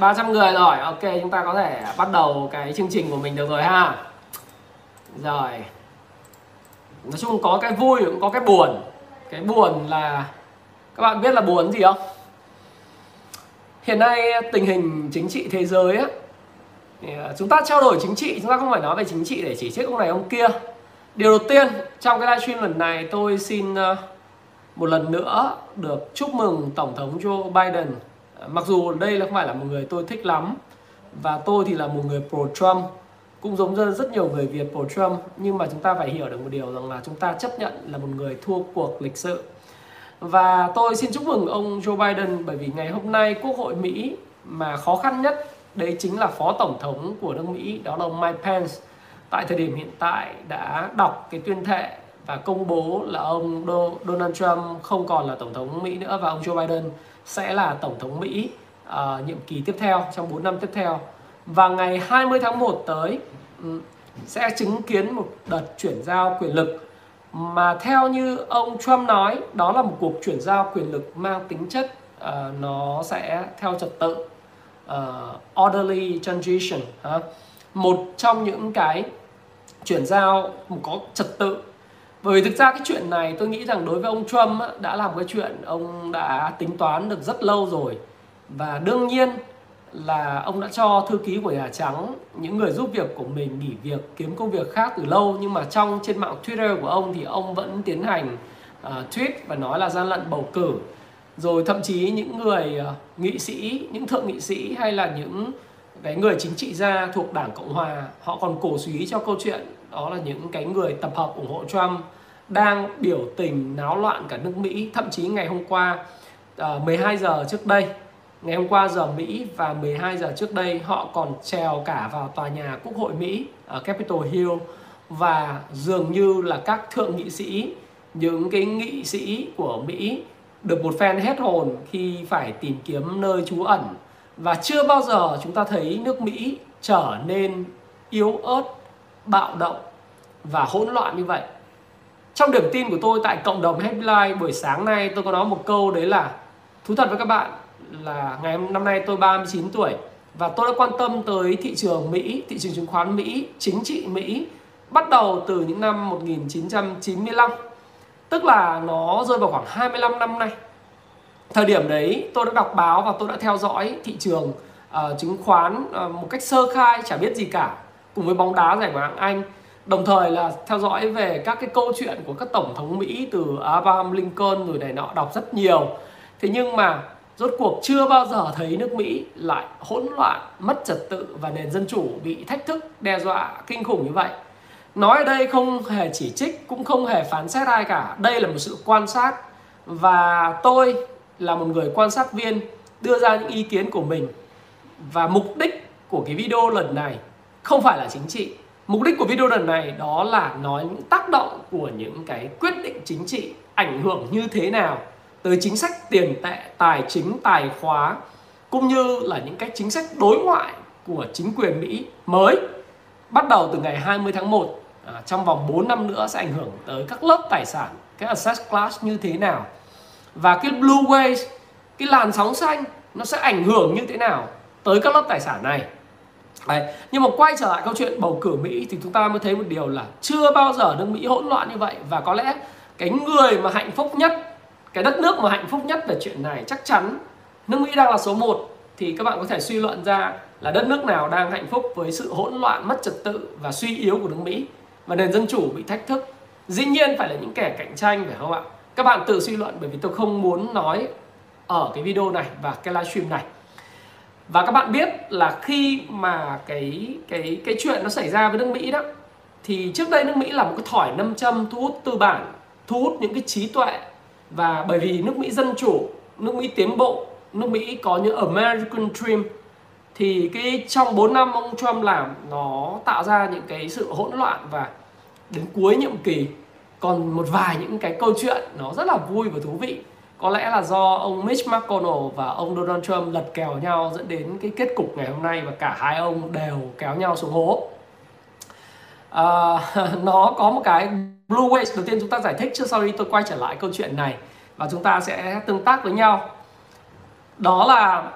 300 người rồi, ok chúng ta có thể bắt đầu cái chương trình của mình được rồi ha. Rồi. Nói chung có cái vui cũng có cái buồn. Cái buồn là Các bạn biết là buồn gì không? Hiện nay tình hình chính trị thế giới á thì ờ, Chúng ta trao đổi chính trị, chúng ta không phải nói về chính trị để chỉ trích ông này ông kia. Điều đầu tiên trong cái livestream lần này tôi xin ờ, một lần nữa được chúc mừng Tổng thống Joe Biden mặc dù đây là không phải là một người tôi thích lắm, và tôi thì là một người pro Trump cũng giống như rất nhiều người Việt pro Trump nhưng mà chúng ta phải hiểu được một điều rằng là chúng ta chấp nhận là một người thua cuộc lịch sử và tôi xin chúc mừng ông Joe Biden, bởi vì ngày hôm nay Quốc hội Mỹ mà khó khăn nhất, đấy chính là phó tổng thống của nước Mỹ, đó là ông Mike Pence, tại thời điểm hiện tại đã đọc cái tuyên thệ và công bố là ông Donald Trump không còn là tổng thống Mỹ nữa và ông Joe Biden sẽ là tổng thống Mỹ uh, nhiệm kỳ tiếp theo trong 4 năm tiếp theo. Và ngày 20 tháng 1 tới um, sẽ chứng kiến một đợt chuyển giao quyền lực. Mà theo như ông Trump nói đó là một cuộc chuyển giao quyền lực mang tính chất uh, nó sẽ theo trật tự uh, orderly transition uh, một trong những cái chuyển giao có trật tự bởi vì thực ra cái chuyện này tôi nghĩ rằng đối với ông Trump á, đã làm cái chuyện ông đã tính toán được rất lâu rồi. Và đương nhiên là ông đã cho thư ký của Nhà Trắng những người giúp việc của mình nghỉ việc kiếm công việc khác từ lâu. Nhưng mà trong trên mạng Twitter của ông thì ông vẫn tiến hành uh, tweet và nói là gian lận bầu cử. Rồi thậm chí những người uh, nghị sĩ những thượng nghị sĩ hay là những cái người chính trị gia thuộc đảng cộng hòa họ còn cổ suý cho câu chuyện đó là những cái người tập hợp ủng hộ Trump đang biểu tình náo loạn cả nước Mỹ. Thậm chí ngày hôm qua à, uh, 12 giờ trước đây ngày hôm qua giờ Mỹ và 12 giờ trước đây họ còn trèo cả vào tòa nhà Quốc hội Mỹ ở Capitol Hill. Và dường như là các thượng nghị sĩ những cái nghị sĩ của Mỹ được một phen hết hồn khi phải tìm kiếm nơi trú ẩn và chưa bao giờ chúng ta thấy nước Mỹ trở nên yếu ớt, bạo động và hỗn loạn như vậy. Trong điểm tin của tôi tại cộng đồng Headline buổi sáng nay tôi có nói một câu đấy là thú thật với các bạn là ngày năm nay tôi 39 tuổi và tôi đã quan tâm tới thị trường Mỹ, thị trường chứng khoán Mỹ, chính trị Mỹ bắt đầu từ những năm 1995 tức là nó rơi vào khoảng 25 năm nay thời điểm đấy tôi đã đọc báo và tôi đã theo dõi thị trường uh, chứng khoán uh, một cách sơ khai chả biết gì cả cùng với bóng đá giải ngoại hạng Anh. Đồng thời là theo dõi về các cái câu chuyện của các tổng thống Mỹ từ Abraham Lincoln rồi này nọ đọc rất nhiều. Thế nhưng mà rốt cuộc chưa bao giờ thấy nước Mỹ lại hỗn loạn mất trật tự và nền dân chủ bị thách thức đe dọa kinh khủng như vậy. Nói ở đây không hề chỉ trích cũng không hề phán xét ai cả. Đây là một sự quan sát và tôi là một người quan sát viên đưa ra những ý kiến của mình. Và mục đích của cái video lần này không phải là chính trị. Mục đích của video lần này đó là nói những tác động của những cái quyết định chính trị ảnh hưởng như thế nào tới chính sách tiền tệ tài chính tài khóa cũng như là những cái chính sách đối ngoại của chính quyền Mỹ mới. Bắt đầu từ ngày 20 tháng 1 à, trong vòng 4 năm nữa sẽ ảnh hưởng tới các lớp tài sản cái asset class như thế nào và cái blue wave cái làn sóng xanh, nó sẽ ảnh hưởng như thế nào tới các lớp tài sản này. Đấy. nhưng mà quay trở lại câu chuyện bầu cử Mỹ thì chúng ta mới thấy một điều là chưa bao giờ nước Mỹ hỗn loạn như vậy. Và có lẽ cái người mà hạnh phúc nhất, cái đất nước mà hạnh phúc nhất về chuyện này chắc chắn nước Mỹ đang là số 1 thì các bạn có thể suy luận ra là đất nước nào đang hạnh phúc với sự hỗn loạn, mất trật tự và suy yếu của nước Mỹ. Và nền dân chủ bị thách thức, dĩ nhiên phải là những kẻ cạnh tranh phải không ạ? Các bạn tự suy luận bởi vì tôi không muốn nói ở cái video này và cái livestream này. Và các bạn biết là khi mà cái cái cái chuyện nó xảy ra với nước Mỹ đó, thì trước đây nước Mỹ là một cái thỏi nam châm thu hút tư bản, thu hút những cái trí tuệ. Và bởi vì nước Mỹ dân chủ, nước Mỹ tiến bộ, nước Mỹ có những American Dream, thì cái trong 4 năm ông Trump làm, nó tạo ra những cái sự hỗn loạn và đến cuối nhiệm kỳ còn một vài những cái câu chuyện nó rất là vui và thú vị. Có lẽ là do ông Mitch McConnell và ông Donald Trump lật kèo nhau dẫn đến cái kết cục ngày hôm nay và cả hai ông đều kéo nhau xuống hố. À, nó có một cái blue wave đầu tiên chúng ta giải thích trước sau đi tôi quay trở lại câu chuyện này và chúng ta sẽ tương tác với nhau. Đó là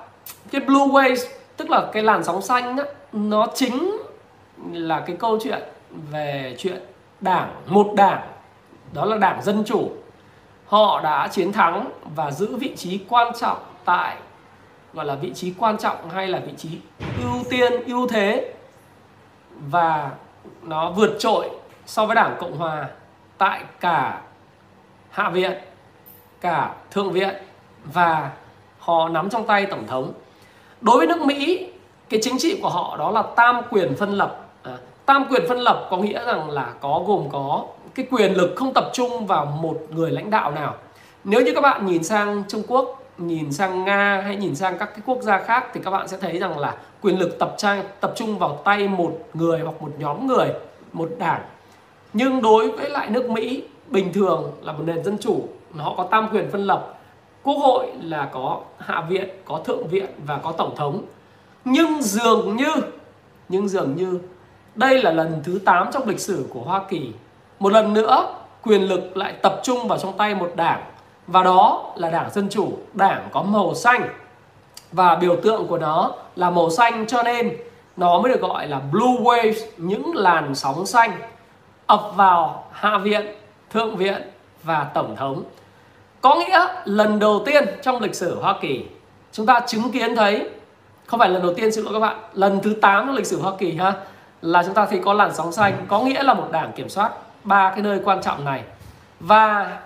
cái blue wave tức là cái làn sóng xanh đó, nó chính là cái câu chuyện về chuyện đảng một đảng đó là đảng dân chủ. Họ đã chiến thắng và giữ vị trí quan trọng tại gọi là vị trí quan trọng hay là vị trí ưu tiên ưu thế. Và nó vượt trội so với đảng cộng hòa tại cả hạ viện cả thượng viện và họ nắm trong tay tổng thống. Đối với nước mỹ cái chính trị của họ đó là tam quyền phân lập. À, tam quyền phân lập có nghĩa rằng là có gồm có cái quyền lực không tập trung vào một người lãnh đạo nào. Nếu như các bạn nhìn sang trung quốc, nhìn sang nga hay nhìn sang các cái quốc gia khác thì các bạn sẽ thấy rằng là quyền lực tập trang tập trung vào tay một người hoặc một nhóm người, một đảng. Nhưng đối với lại nước mỹ, bình thường là một nền dân chủ họ có tam quyền phân lập. Quốc hội là có hạ viện, có thượng viện và có tổng thống. Nhưng dường như, nhưng dường như đây là lần thứ 8 trong lịch sử của Hoa Kỳ một lần nữa, quyền lực lại tập trung vào trong tay một đảng, và đó là đảng Dân Chủ, đảng có màu xanh. Và biểu tượng của nó là màu xanh cho nên nó mới được gọi là blue waves, những làn sóng xanh, ập vào hạ viện, thượng viện và tổng thống. Có nghĩa lần đầu tiên trong lịch sử Hoa Kỳ, chúng ta chứng kiến thấy, không phải lần đầu tiên xin lỗi các bạn, lần thứ 8 trong lịch sử Hoa Kỳ ha, là chúng ta thấy có làn sóng xanh, có nghĩa là một đảng kiểm soát ba cái nơi quan trọng này. Và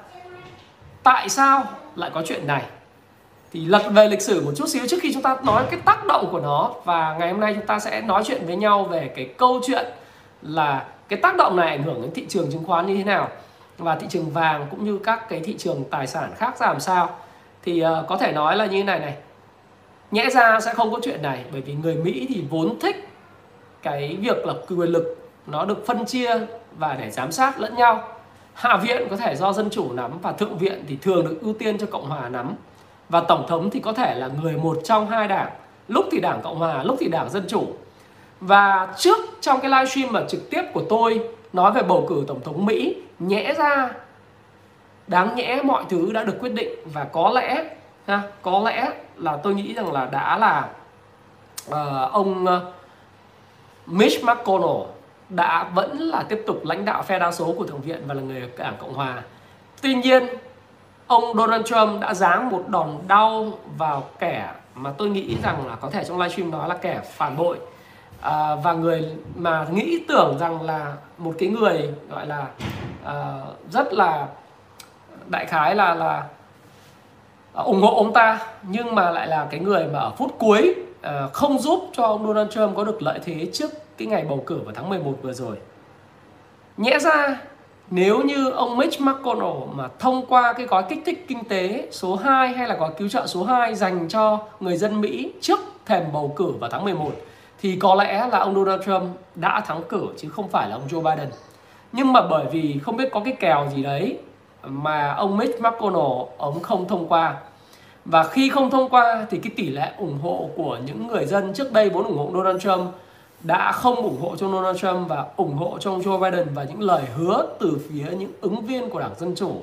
tại sao lại có chuyện này? Thì lật về lịch sử một chút xíu trước khi chúng ta nói cái tác động của nó. Và ngày hôm nay chúng ta sẽ nói chuyện với nhau về cái câu chuyện là cái tác động này ảnh hưởng đến thị trường chứng khoán như thế nào. Và thị trường vàng cũng như các cái thị trường tài sản khác ra làm sao. Thì uh, có thể nói là như thế này này. Nhẽ ra sẽ không có chuyện này bởi vì người Mỹ thì vốn thích cái việc là quyền lực nó được phân chia và để giám sát lẫn nhau. Hạ viện có thể do dân chủ nắm và thượng viện thì thường được ưu tiên cho cộng hòa nắm. Và tổng thống thì có thể là người một trong hai đảng. Lúc thì đảng cộng hòa lúc thì đảng dân chủ. Và trước trong cái livestream mà trực tiếp của tôi nói về bầu cử tổng thống mỹ nhẽ ra đáng nhẽ mọi thứ đã được quyết định. Và có lẽ ha, có lẽ là tôi nghĩ rằng là đã là uh, ông uh, Mitch McConnell đã vẫn là tiếp tục lãnh đạo phe đa số của thượng viện và là người đảng cộng hòa. Tuy nhiên ông Donald Trump đã giáng một đòn đau vào kẻ mà tôi nghĩ rằng là có thể trong livestream đó là kẻ phản bội. À, và người mà nghĩ tưởng rằng là một cái người gọi là à, rất là đại khái là là ủng hộ ông ta nhưng mà lại là cái người mà ở phút cuối à, không giúp cho ông Donald Trump có được lợi thế trước cái ngày bầu cử vào tháng 11 vừa rồi. Nhẽ ra, nếu như ông Mitch McConnell mà thông qua cái gói kích thích kinh tế số 2 hay là gói cứu trợ số 2 dành cho người dân Mỹ trước thềm bầu cử vào tháng 11 thì có lẽ là ông Donald Trump đã thắng cử chứ không phải là ông Joe Biden. Nhưng mà bởi vì không biết có cái kèo gì đấy mà ông Mitch McConnell, ông không thông qua. Và khi không thông qua thì cái tỷ lệ ủng hộ của những người dân trước đây vốn ủng hộ Donald Trump đã không ủng hộ cho Donald Trump và ủng hộ cho Joe Biden và những lời hứa từ phía những ứng viên của Đảng Dân Chủ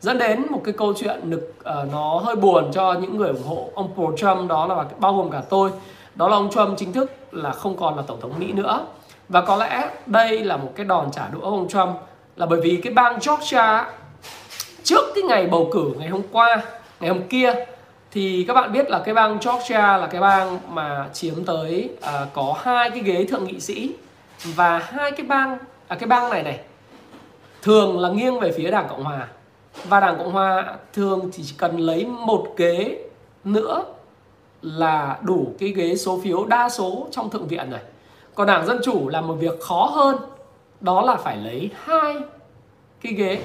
dẫn đến một cái câu chuyện nực uh, nó hơi buồn cho những người ủng hộ ông pro Trump đó là bao gồm cả tôi. Đó là ông Trump chính thức là không còn là tổng thống Mỹ nữa. Và có lẽ đây là một cái đòn trả đũa ông Trump là bởi vì cái bang Georgia trước cái ngày bầu cử ngày hôm qua ngày hôm kia thì các bạn biết là cái bang Georgia là cái bang mà chiếm tới uh, có hai cái ghế thượng nghị sĩ và hai cái bang à, cái bang này này thường là nghiêng về phía đảng cộng hòa. Và đảng cộng hòa thường chỉ cần lấy một ghế nữa là đủ cái ghế số phiếu đa số trong thượng viện này còn đảng dân chủ là một việc khó hơn đó là phải lấy hai cái ghế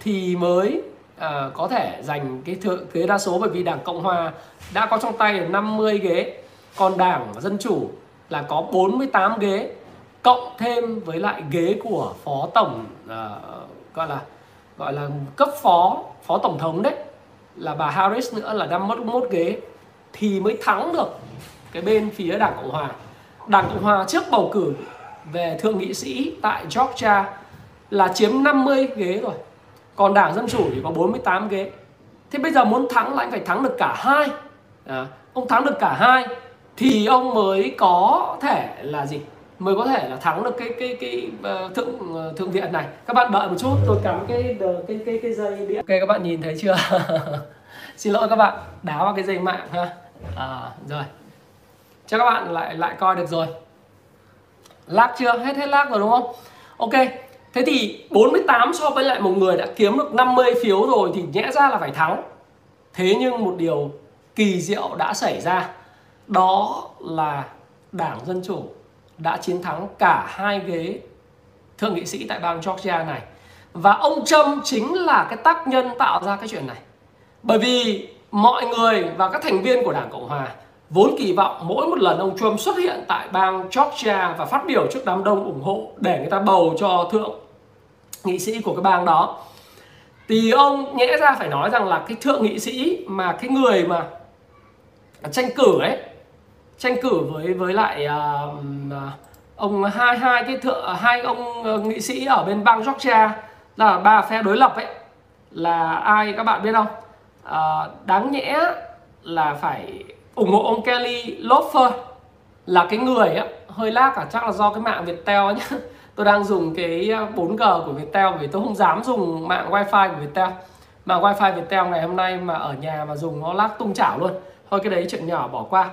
thì mới uh, có thể giành cái thượng thế đa số bởi vì đảng cộng hòa đã có trong tay là 50 ghế còn đảng dân chủ là có 48 ghế cộng thêm với lại ghế của phó tổng uh, gọi là gọi là cấp phó phó tổng thống đấy là bà Harris nữa là 51 ghế thì mới thắng được cái bên phía đảng cộng hòa. Đảng cộng hòa trước bầu cử về thượng nghị sĩ tại Georgia là chiếm 50 ghế rồi còn đảng dân chủ thì có 48 ghế. Thế bây giờ muốn thắng là anh phải thắng được cả hai. À, ông thắng được cả hai thì ông mới có thể là gì? Mới có thể là thắng được cái cái cái uh, thượng uh, thượng viện này. Các bạn đợi một chút tôi cắm cái cái cái cái dây điện ok các bạn nhìn thấy chưa? Xin lỗi các bạn đá vào cái dây mạng ha. À, rồi. Cho các bạn lại lại coi được rồi. Lag chưa? Hết hết lag rồi đúng không? Ok thế thì 48 so với lại một người đã kiếm được 50 phiếu rồi thì nhẽ ra là phải thắng. Thế nhưng một điều kỳ diệu đã xảy ra. Đó là đảng dân chủ đã chiến thắng cả hai ghế thượng nghị sĩ tại bang Georgia này. Và ông Trump chính là cái tác nhân tạo ra cái chuyện này. Bởi vì mọi người và các thành viên của đảng cộng hòa vốn kỳ vọng mỗi một lần ông Trump xuất hiện tại bang Georgia và phát biểu trước đám đông ủng hộ để người ta bầu cho thượng nghị sĩ của cái bang đó. Thì ông nhẽ ra phải nói rằng là cái thượng nghị sĩ mà cái người mà tranh cử ấy tranh cử với với lại uh, ông hai hai cái thượng à, hai ông ờ, nghị sĩ ở bên bang Georgia là ba phe đối lập ấy là ai các bạn biết không? Uh, đáng nhẽ là phải ủng hộ ông Kelly Loeffler là cái người ấy hơi lag cả chắc là do cái mạng Viettel nhá tôi đang dùng cái ờ, 4G của Viettel vì tôi không dám dùng mạng wifi của Viettel. Mà wifi Viettel ngày hôm nay mà ở nhà mà dùng nó lắc tung chảo luôn. Thôi cái đấy chuyện nhỏ bỏ qua.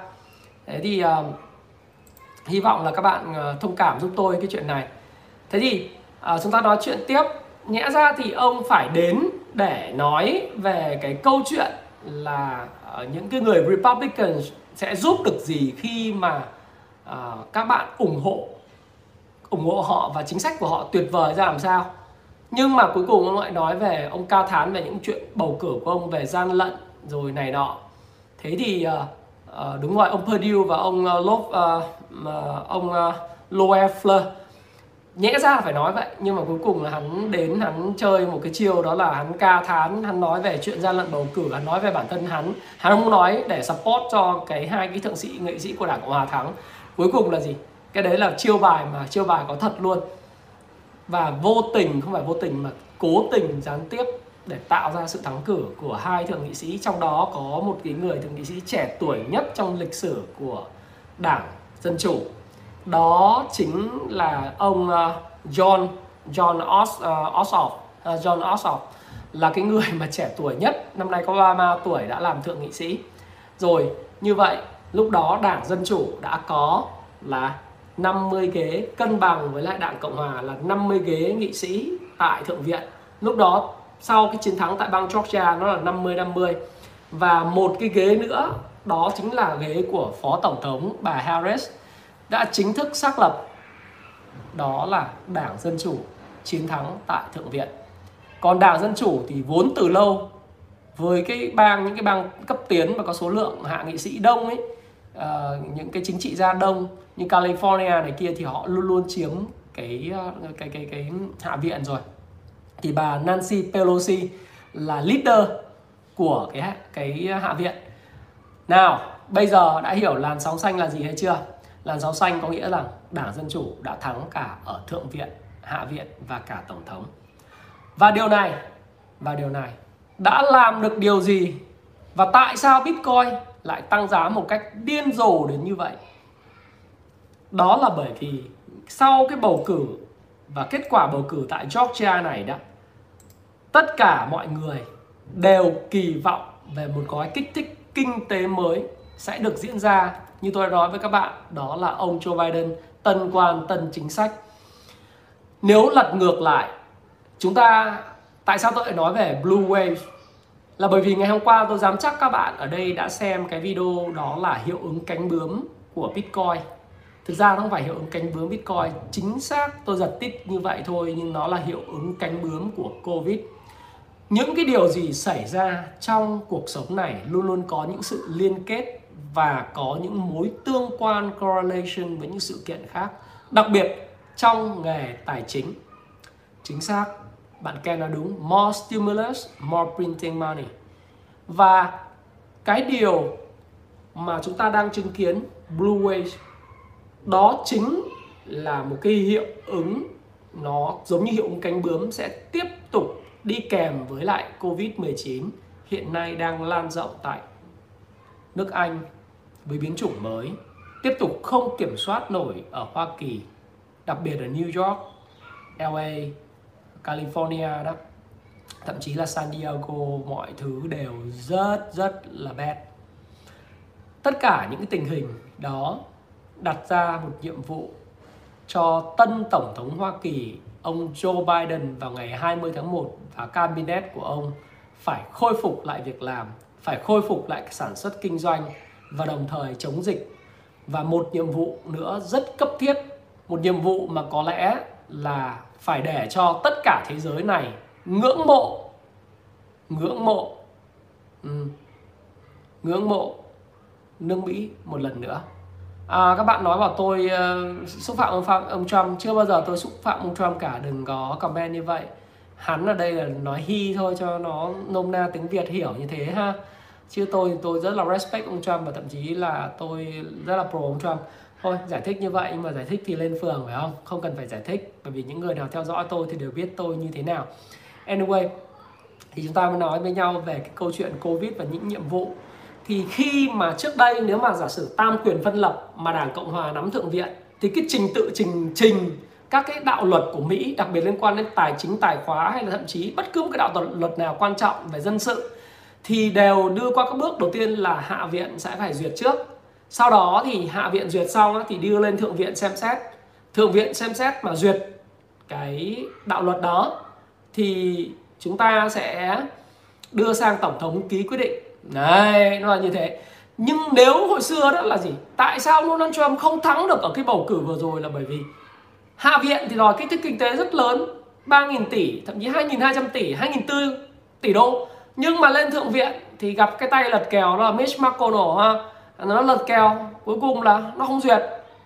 Thế thì uh, hy vọng là các bạn uh, thông cảm giúp tôi cái chuyện này. Thế thì uh, chúng ta nói chuyện tiếp. Nhẽ ra thì ông phải đến để nói về cái câu chuyện là uh, những cái người Republican sẽ giúp được gì khi mà uh, các bạn ủng hộ ủng hộ họ và chính sách của họ tuyệt vời ra làm sao. Nhưng mà cuối cùng ông lại nói về ông cao thán về những chuyện bầu cử của ông về gian lận rồi này nọ. Thế thì uh, uh, đúng rồi ông Perdue và ông uh, Love, uh, uh, ông uh, Loeffler nhẽ ra phải nói vậy nhưng mà cuối cùng là hắn đến hắn chơi một cái chiêu đó là hắn ca thán hắn nói về chuyện gian lận bầu cử hắn nói về bản thân hắn. Hắn không nói để support cho cái hai cái thượng sĩ nghệ sĩ của đảng cộng hòa thắng. Cuối cùng là gì? Cái đấy là chiêu bài mà chiêu bài có thật luôn. Và vô tình không phải vô tình mà cố tình gián tiếp để tạo ra sự thắng cử của hai thượng nghị sĩ. Trong đó có một cái người thượng nghị sĩ trẻ tuổi nhất trong lịch sử của đảng dân chủ. Đó chính là ông ờ, John John Os, uh, Ossoff. Uh, John Ossoff là cái người mà trẻ tuổi nhất năm nay có 30 tuổi đã làm thượng nghị sĩ. Rồi như vậy lúc đó đảng dân chủ đã có là 50 ghế cân bằng với lại đảng cộng hòa là 50 ghế nghị sĩ tại thượng viện. Lúc đó sau cái chiến thắng tại bang Georgia nó là 50 50 và một cái ghế nữa đó chính là ghế của phó tổng thống bà Harris đã chính thức xác lập. Đó là đảng dân chủ chiến thắng tại thượng viện. Còn đảng dân chủ thì vốn từ lâu với cái bang những cái bang cấp tiến và có số lượng hạ nghị sĩ đông ấy uh, những cái chính trị gia đông như California này kia thì họ luôn luôn chiếm cái cái cái cái, cái hạ viện rồi. Thì bà Nancy Pelosi là leader của cái cái hạ viện. Nào bây giờ đã hiểu làn sóng xanh là gì hay chưa? Làn sóng xanh có nghĩa là đảng dân chủ đã thắng cả ở thượng viện hạ viện và cả tổng thống. Và điều này và điều này đã làm được điều gì? Và tại sao bitcoin lại tăng giá một cách điên rồ đến như vậy? Đó là bởi vì sau cái bầu cử và kết quả bầu cử tại Georgia này đó, tất cả mọi người đều kỳ vọng về một gói kích thích kinh tế mới sẽ được diễn ra. Như tôi đã nói với các bạn, đó là ông Joe Biden tân quan, tân chính sách. Nếu lật ngược lại, chúng ta, tại sao tôi lại nói về blue wave? Là bởi vì ngày hôm qua tôi dám chắc các bạn ở đây đã xem cái video đó là hiệu ứng cánh bướm của Bitcoin thực ra nó không phải hiệu ứng cánh bướm Bitcoin. Chính xác, tôi giật tít như vậy thôi, nhưng nó là hiệu ứng cánh bướm của Covid. Những cái điều gì xảy ra trong cuộc sống này luôn luôn có những sự liên kết và có những mối tương quan, correlation với những sự kiện khác, đặc biệt trong nghề tài chính. Chính xác, bạn Ken nói đúng, more stimulus, more printing money. Và cái điều mà chúng ta đang chứng kiến, blue wave đó chính là một cái hiệu ứng nó giống như hiệu ứng cánh bướm sẽ tiếp tục đi kèm với lại Covid-19 hiện nay đang lan rộng tại nước Anh với biến chủng mới. Tiếp tục không kiểm soát nổi ở Hoa Kỳ đặc biệt ở New York, LA, California đó. Thậm chí là San Diego mọi thứ đều rất rất là bad. Tất cả những cái tình hình đó đặt ra một nhiệm vụ cho tân tổng thống Hoa Kỳ ông Joe Biden vào ngày 20 tháng 1 và cabinet của ông phải khôi phục lại việc làm, phải khôi phục lại sản xuất kinh doanh và đồng thời chống dịch. Và một nhiệm vụ nữa rất cấp thiết, một nhiệm vụ mà có lẽ là phải để cho tất cả thế giới này ngưỡng mộ ngưỡng mộ ừ, ngưỡng mộ nước Mỹ một lần nữa à, các bạn nói bảo tôi uh, xúc phạm ông, phạm ông Trump. Chưa bao giờ tôi xúc phạm ông Trump cả đừng có comment như vậy. Hắn ở đây là nói hi thôi cho nó nôm na tiếng Việt hiểu như thế ha. Chứ tôi tôi rất là respect ông Trump và thậm chí là tôi rất là pro ông Trump. Thôi giải thích như vậy nhưng mà giải thích thì lên phường phải không? Không cần phải giải thích bởi vì những người nào theo dõi tôi thì đều biết tôi như thế nào. Anyway thì chúng ta mới nói với nhau về cái câu chuyện covid và những nhiệm vụ thì khi mà trước đây nếu mà giả sử tam quyền phân lập mà đảng cộng hòa nắm thượng viện, thì cái trình tự, trình trình các cái đạo luật của Mỹ, đặc biệt liên quan đến tài chính, tài khóa hay là thậm chí bất cứ một cái đạo luật nào quan trọng về dân sự, thì đều đưa qua các bước. Đầu tiên là hạ viện sẽ phải duyệt trước. Sau đó thì hạ viện duyệt xong thì đưa lên thượng viện xem xét. Thượng viện xem xét mà duyệt cái đạo luật đó, thì chúng ta sẽ đưa sang tổng thống ký quyết định đấy, nó là như thế. Nhưng nếu hồi xưa đó là gì? Tại sao Donald Trump không thắng được ở cái bầu cử vừa rồi là bởi vì hạ viện thì đòi kích thích kinh tế rất lớn 3.000 tỷ, thậm chí 2.200 tỷ 2.400 tỷ đô. Nhưng mà lên thượng viện thì gặp cái tay lật kèo đó là Mitch McConnell, ha. Nó lật kèo, cuối cùng là nó không duyệt.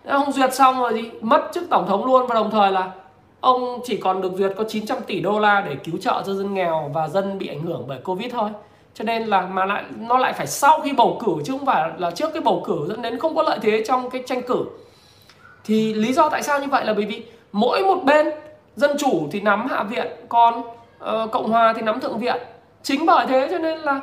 Nó không duyệt xong rồi gì mất chức tổng thống luôn và đồng thời là ông chỉ còn được duyệt có 900 tỷ đô la để cứu trợ cho dân nghèo và dân bị ảnh hưởng bởi covid thôi cho nên là mà lại nó lại phải sau khi bầu cử chứ không phải là trước cái bầu cử dẫn đến không có lợi thế trong cái tranh cử. Thì lý do tại sao như vậy là bởi vì mỗi một bên dân chủ thì nắm hạ viện còn uh, cộng hòa thì nắm thượng viện. Chính bởi thế cho nên là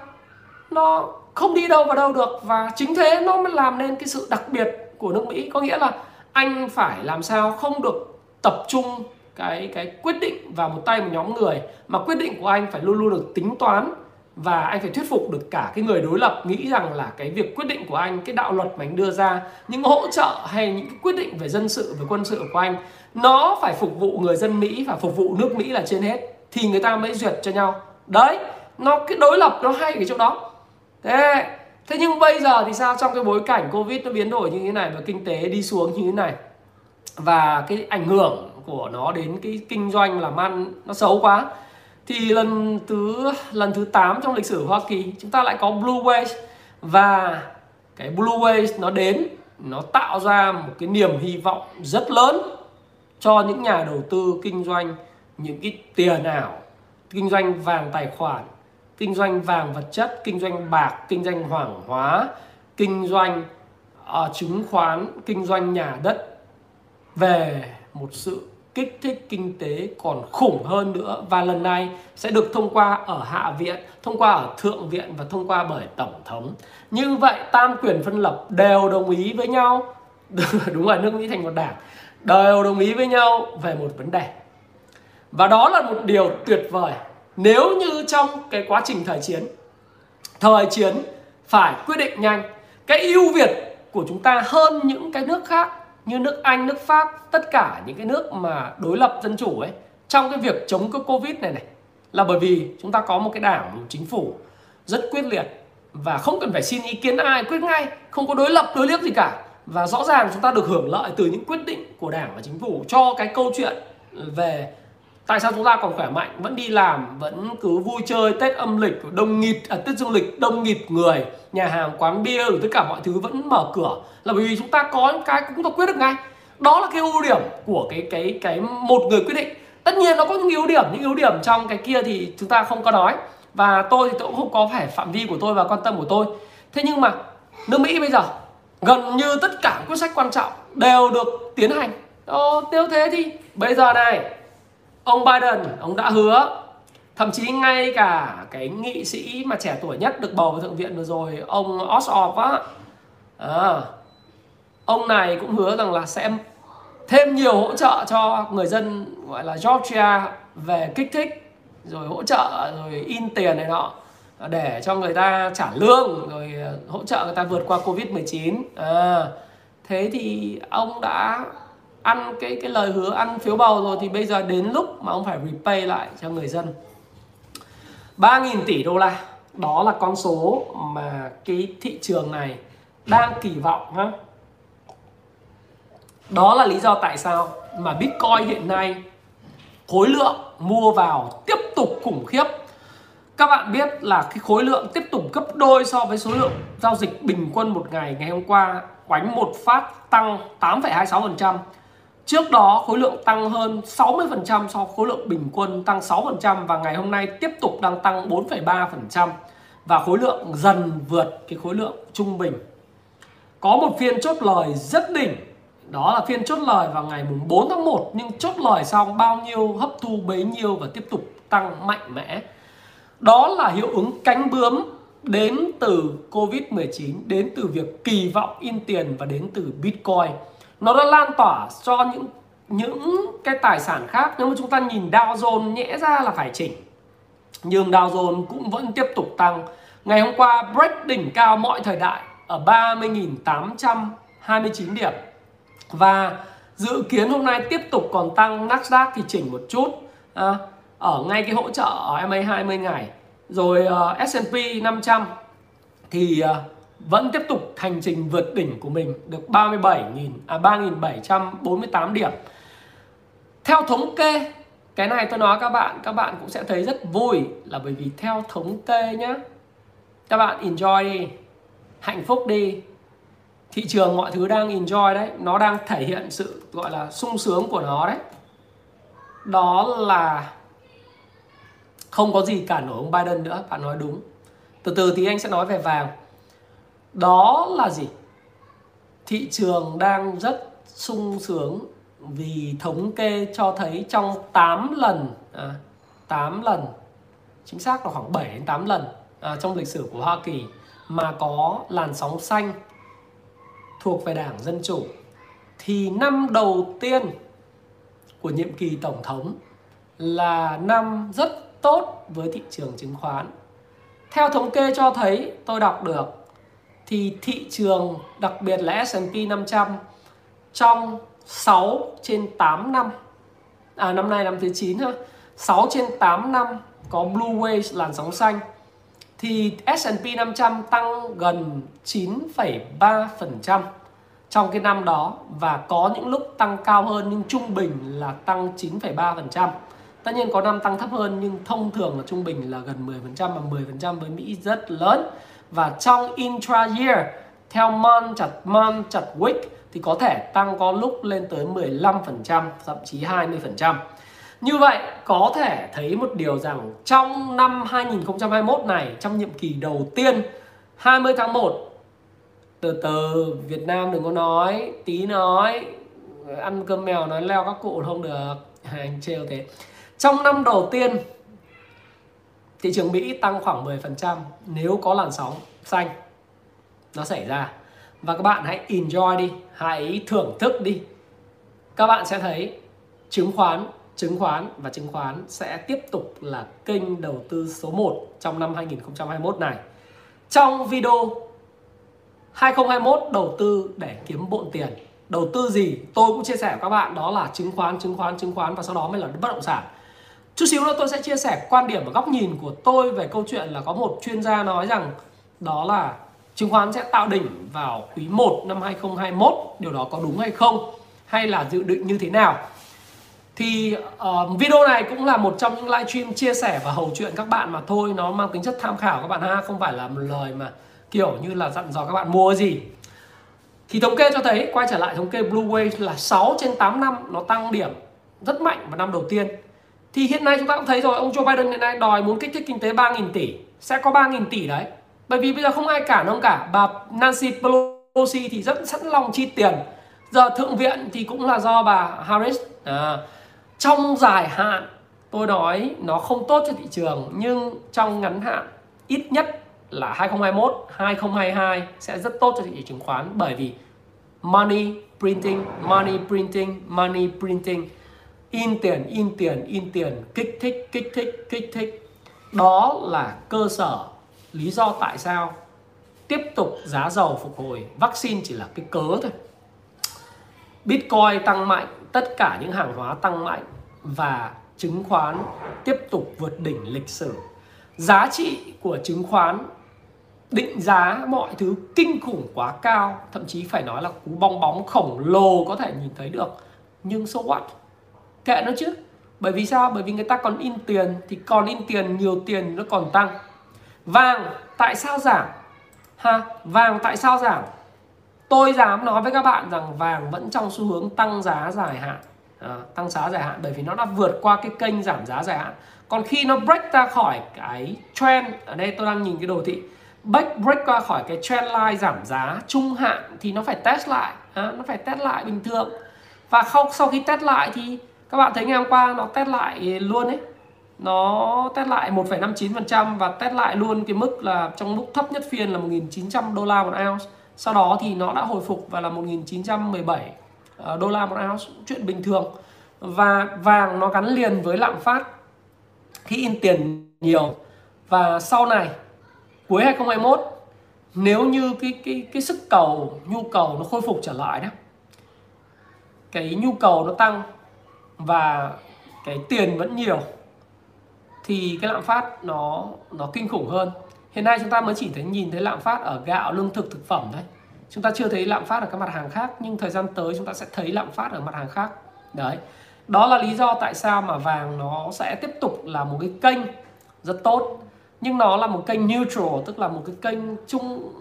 nó không đi đâu vào đâu được và chính thế nó mới làm nên cái sự đặc biệt của nước Mỹ. Có nghĩa là anh phải làm sao không được tập trung cái cái quyết định vào một tay một nhóm người mà quyết định của anh phải luôn luôn được tính toán và anh phải thuyết phục được cả cái người đối lập nghĩ rằng là cái việc quyết định của anh, cái đạo luật mà anh đưa ra, những hỗ trợ hay những cái quyết định về dân sự, về quân sự của anh, nó phải phục vụ người dân Mỹ và phục vụ nước Mỹ là trên hết. Thì người ta mới duyệt cho nhau. Đấy, nó, cái đối lập nó hay cái chỗ đó. Thế thế nhưng bây giờ thì sao? Trong cái bối cảnh covid nó biến đổi như thế này và kinh tế đi xuống như thế này, và cái ảnh hưởng của nó đến cái kinh doanh làm ăn nó xấu quá thì lần thứ lần thứ 8 trong lịch sử Hoa Kỳ chúng ta lại có Blue Wave và cái Blue Wave nó đến nó tạo ra một cái niềm hy vọng rất lớn cho những nhà đầu tư kinh doanh những cái tiền ảo kinh doanh vàng tài khoản kinh doanh vàng vật chất kinh doanh bạc kinh doanh hoàng hóa kinh doanh uh, chứng khoán kinh doanh nhà đất về một sự kích thích kinh tế còn khủng hơn nữa và lần này sẽ được thông qua ở hạ viện, thông qua ở thượng viện và thông qua bởi tổng thống. Như vậy tam quyền phân lập đều đồng ý với nhau, đúng rồi nước Mỹ thành một đảng, đều đồng ý với nhau về một vấn đề. Và đó là một điều tuyệt vời. Nếu như trong cái quá trình thời chiến, thời chiến phải quyết định nhanh, cái ưu việt của chúng ta hơn những cái nước khác như nước Anh, nước Pháp, tất cả những cái nước mà đối lập dân chủ ấy trong cái việc chống cái Covid này này là bởi vì chúng ta có một cái đảng, một chính phủ rất quyết liệt và không cần phải xin ý kiến ai quyết ngay, không có đối lập đối liếc gì cả. Và rõ ràng chúng ta được hưởng lợi từ những quyết định của đảng và chính phủ cho cái câu chuyện về tại sao chúng ta còn khỏe mạnh? Vẫn đi làm vẫn cứ vui chơi tết âm lịch đông nghịt à, tết dương lịch đông nghịt người. Nhà hàng quán bia tất cả mọi thứ vẫn mở cửa. Là bởi vì chúng ta có những cái cũng ta quyết được ngay. Đó là cái ưu điểm của cái cái cái một người quyết định. Tất nhiên nó có những ưu điểm những ưu điểm trong cái kia thì chúng ta không có nói. Và tôi thì tôi cũng không có phải phạm vi của tôi và quan tâm của tôi. Thế nhưng mà nước mỹ bây giờ gần như tất cả quyết sách quan trọng đều được tiến hành. Ồ, nếu thế thì bây giờ này ông Biden ông đã hứa. Thậm chí ngay cả cái nghị sĩ mà trẻ tuổi nhất được bầu vào thượng viện vừa rồi ông Ossoff á. À, ông này cũng hứa rằng là sẽ thêm nhiều hỗ trợ cho người dân gọi là Georgia về kích thích rồi hỗ trợ rồi in tiền này nọ để cho người ta trả lương rồi hỗ trợ người ta vượt qua Covid 19 à, thế thì ông đã ăn cái cái lời hứa ăn phiếu bầu rồi thì bây giờ đến lúc mà ông phải repay lại cho người dân. 3.000 tỷ đô la. Đó là con số mà cái thị trường này đang kỳ vọng ha đó là lý do tại sao mà Bitcoin hiện nay khối lượng mua vào tiếp tục khủng khiếp. Các bạn biết là cái khối lượng tiếp tục gấp đôi so với số lượng giao dịch bình quân một ngày ngày hôm qua quánh một phát tăng 8,26% Trước đó khối lượng tăng hơn 60% so với khối lượng bình quân tăng 6% và ngày hôm nay tiếp tục đang tăng 4,3% và khối lượng dần vượt cái khối lượng trung bình. Có một phiên chốt lời rất đỉnh đó là phiên chốt lời vào ngày mùng 4 tháng 1 nhưng chốt lời xong bao nhiêu hấp thu bấy nhiêu và tiếp tục tăng mạnh mẽ. Đó là hiệu ứng cánh bướm đến từ Covid-19, đến từ việc kỳ vọng in tiền và đến từ Bitcoin nó đã lan tỏa cho những những cái tài sản khác. Nếu mà chúng ta nhìn Dow Jones nhẽ ra là phải chỉnh. Nhưng Dow Jones cũng vẫn tiếp tục tăng. Ngày hôm qua break đỉnh cao mọi thời đại ở 30.829 điểm. Và dự kiến hôm nay tiếp tục còn tăng. Nasdaq thì chỉnh một chút à, ở ngay cái hỗ trợ ở MA 20 ngày. Rồi uh, S&P 500 thì uh, vẫn tiếp tục hành trình vượt đỉnh của mình được 37.000 à 3.748 điểm. Theo thống kê, cái này tôi nói các bạn, các bạn cũng sẽ thấy rất vui là bởi vì theo thống kê nhá. Các bạn enjoy đi, hạnh phúc đi. Thị trường mọi thứ đang enjoy đấy, nó đang thể hiện sự gọi là sung sướng của nó đấy. Đó là không có gì cản nổi ông Biden nữa, bạn nói đúng. Từ từ thì anh sẽ nói về vàng đó là gì thị trường đang rất sung sướng vì thống kê cho thấy trong 8 lần à, 8 lần chính xác là khoảng 7 đến 8 lần à, trong lịch sử của Hoa Kỳ mà có làn sóng xanh thuộc về Đảng Dân Chủ thì năm đầu tiên của nhiệm kỳ tổng thống là năm rất tốt với thị trường chứng khoán. Theo thống kê cho thấy tôi đọc được thì thị trường đặc biệt là S&P 500 trong 6 trên 8 năm à năm nay năm thứ 9 ha 6 trên 8 năm có blue wave làn sóng xanh thì S&P 500 tăng gần 9,3% trong cái năm đó và có những lúc tăng cao hơn nhưng trung bình là tăng 9,3%. Tất nhiên có năm tăng thấp hơn nhưng thông thường là trung bình là gần 10% và 10% với Mỹ rất lớn và trong intra year theo month chặt month chặt week thì có thể tăng có lúc lên tới 15% thậm chí 20%. Như vậy, có thể thấy một điều rằng trong năm 2021 này, trong nhiệm kỳ đầu tiên 20 tháng 1 từ từ Việt Nam đừng có nói, tí nói, ăn cơm mèo nói leo các cụ không được anh trêu thế trong năm đầu tiên thị trường Mỹ tăng khoảng 10% nếu có làn sóng xanh. Nó xảy ra. Và các bạn hãy enjoy đi, hãy thưởng thức đi. Các bạn sẽ thấy chứng khoán chứng khoán và chứng khoán sẽ tiếp tục là kênh đầu tư số 1 trong năm 2021 này. Trong video 2021 đầu tư để kiếm bộn tiền. Đầu tư gì? Tôi cũng chia sẻ với các bạn, đó là chứng khoán chứng khoán chứng khoán và sau đó mới là bất động sản. Chút xíu nữa tôi sẽ chia sẻ quan điểm và góc nhìn của tôi về câu chuyện là có một chuyên gia nói rằng đó là chứng khoán sẽ tạo đỉnh vào quý 1 năm 2021. Điều đó có đúng hay không? Hay là dự định như thế nào? thì uh, video này cũng là một trong những livestream chia sẻ và hầu chuyện các bạn mà thôi nó mang tính chất tham khảo các bạn ha không phải là một lời mà kiểu như là dặn dò các bạn mua gì thì thống kê cho thấy quay trở lại thống kê Blue Wave là 6 trên 8 năm nó tăng điểm rất mạnh vào năm đầu tiên thì hiện nay chúng ta cũng thấy rồi ông Joe Biden hiện nay đòi muốn kích thích kinh tế 3.000 tỷ. Sẽ có 3.000 tỷ đấy. Bởi vì bây giờ không ai cản ông cả. Bà Nancy Pelosi thì rất sẵn lòng chi tiền. Giờ thượng viện thì cũng là do bà Harris. À, trong dài hạn tôi nói nó không tốt cho thị trường nhưng trong ngắn hạn ít nhất là 2021, 2022 sẽ rất tốt cho thị trường chứng khoán. Bởi vì money printing, money printing, money printing in tiền, in tiền, in tiền, kích thích, kích thích, kích thích. Đó là cơ sở lý do tại sao tiếp tục giá dầu phục hồi, vaccine chỉ là cái cớ thôi. Bitcoin tăng mạnh, tất cả những hàng hóa tăng mạnh và chứng khoán tiếp tục vượt đỉnh lịch sử. Giá trị của chứng khoán định giá mọi thứ kinh khủng quá cao, thậm chí phải nói là cú bong bóng khổng lồ có thể nhìn thấy được. Nhưng so what? Kệ nó chứ. Bởi vì sao? Bởi vì người ta còn in tiền thì còn in tiền nhiều tiền nó còn tăng. Vàng tại sao giảm? Ha, vàng tại sao giảm? Tôi dám nói với các bạn rằng vàng vẫn trong xu hướng tăng giá dài hạn à, tăng giá dài hạn bởi vì nó đã vượt qua cái kênh giảm giá dài hạn còn khi nó break ra khỏi cái trend ở đây tôi đang nhìn cái đồ thị break break qua khỏi cái trend line giảm giá trung hạn thì nó phải test lại à, nó phải test lại bình thường và không sau khi test lại thì các bạn thấy ngày hôm qua nó test lại luôn ấy. Nó test lại 1,59% và test lại luôn cái mức là trong mức thấp nhất phiên là 1.900 đô la một ounce. Sau đó thì nó đã hồi phục và là 1917 ờ, đô la một ounce chuyện bình thường. Và vàng nó gắn liền với lạm phát khi in tiền nhiều. Và sau này cuối 2021 nếu như cái cái cái sức cầu nhu cầu nó khôi phục trở lại đó cái nhu cầu nó tăng và cái tiền vẫn nhiều, thì cái lạm phát nó nó kinh khủng hơn. Hiện nay chúng ta mới chỉ thấy nhìn thấy lạm phát ở gạo, lương thực thực phẩm đấy chúng ta chưa thấy lạm phát ở các mặt hàng khác, nhưng thời gian tới chúng ta sẽ thấy lạm phát ở mặt hàng khác. Đấy. Đó là lý do tại sao mà vàng nó sẽ tiếp tục là một cái kênh rất tốt, nhưng nó là một kênh neutral, tức là một cái kênh trung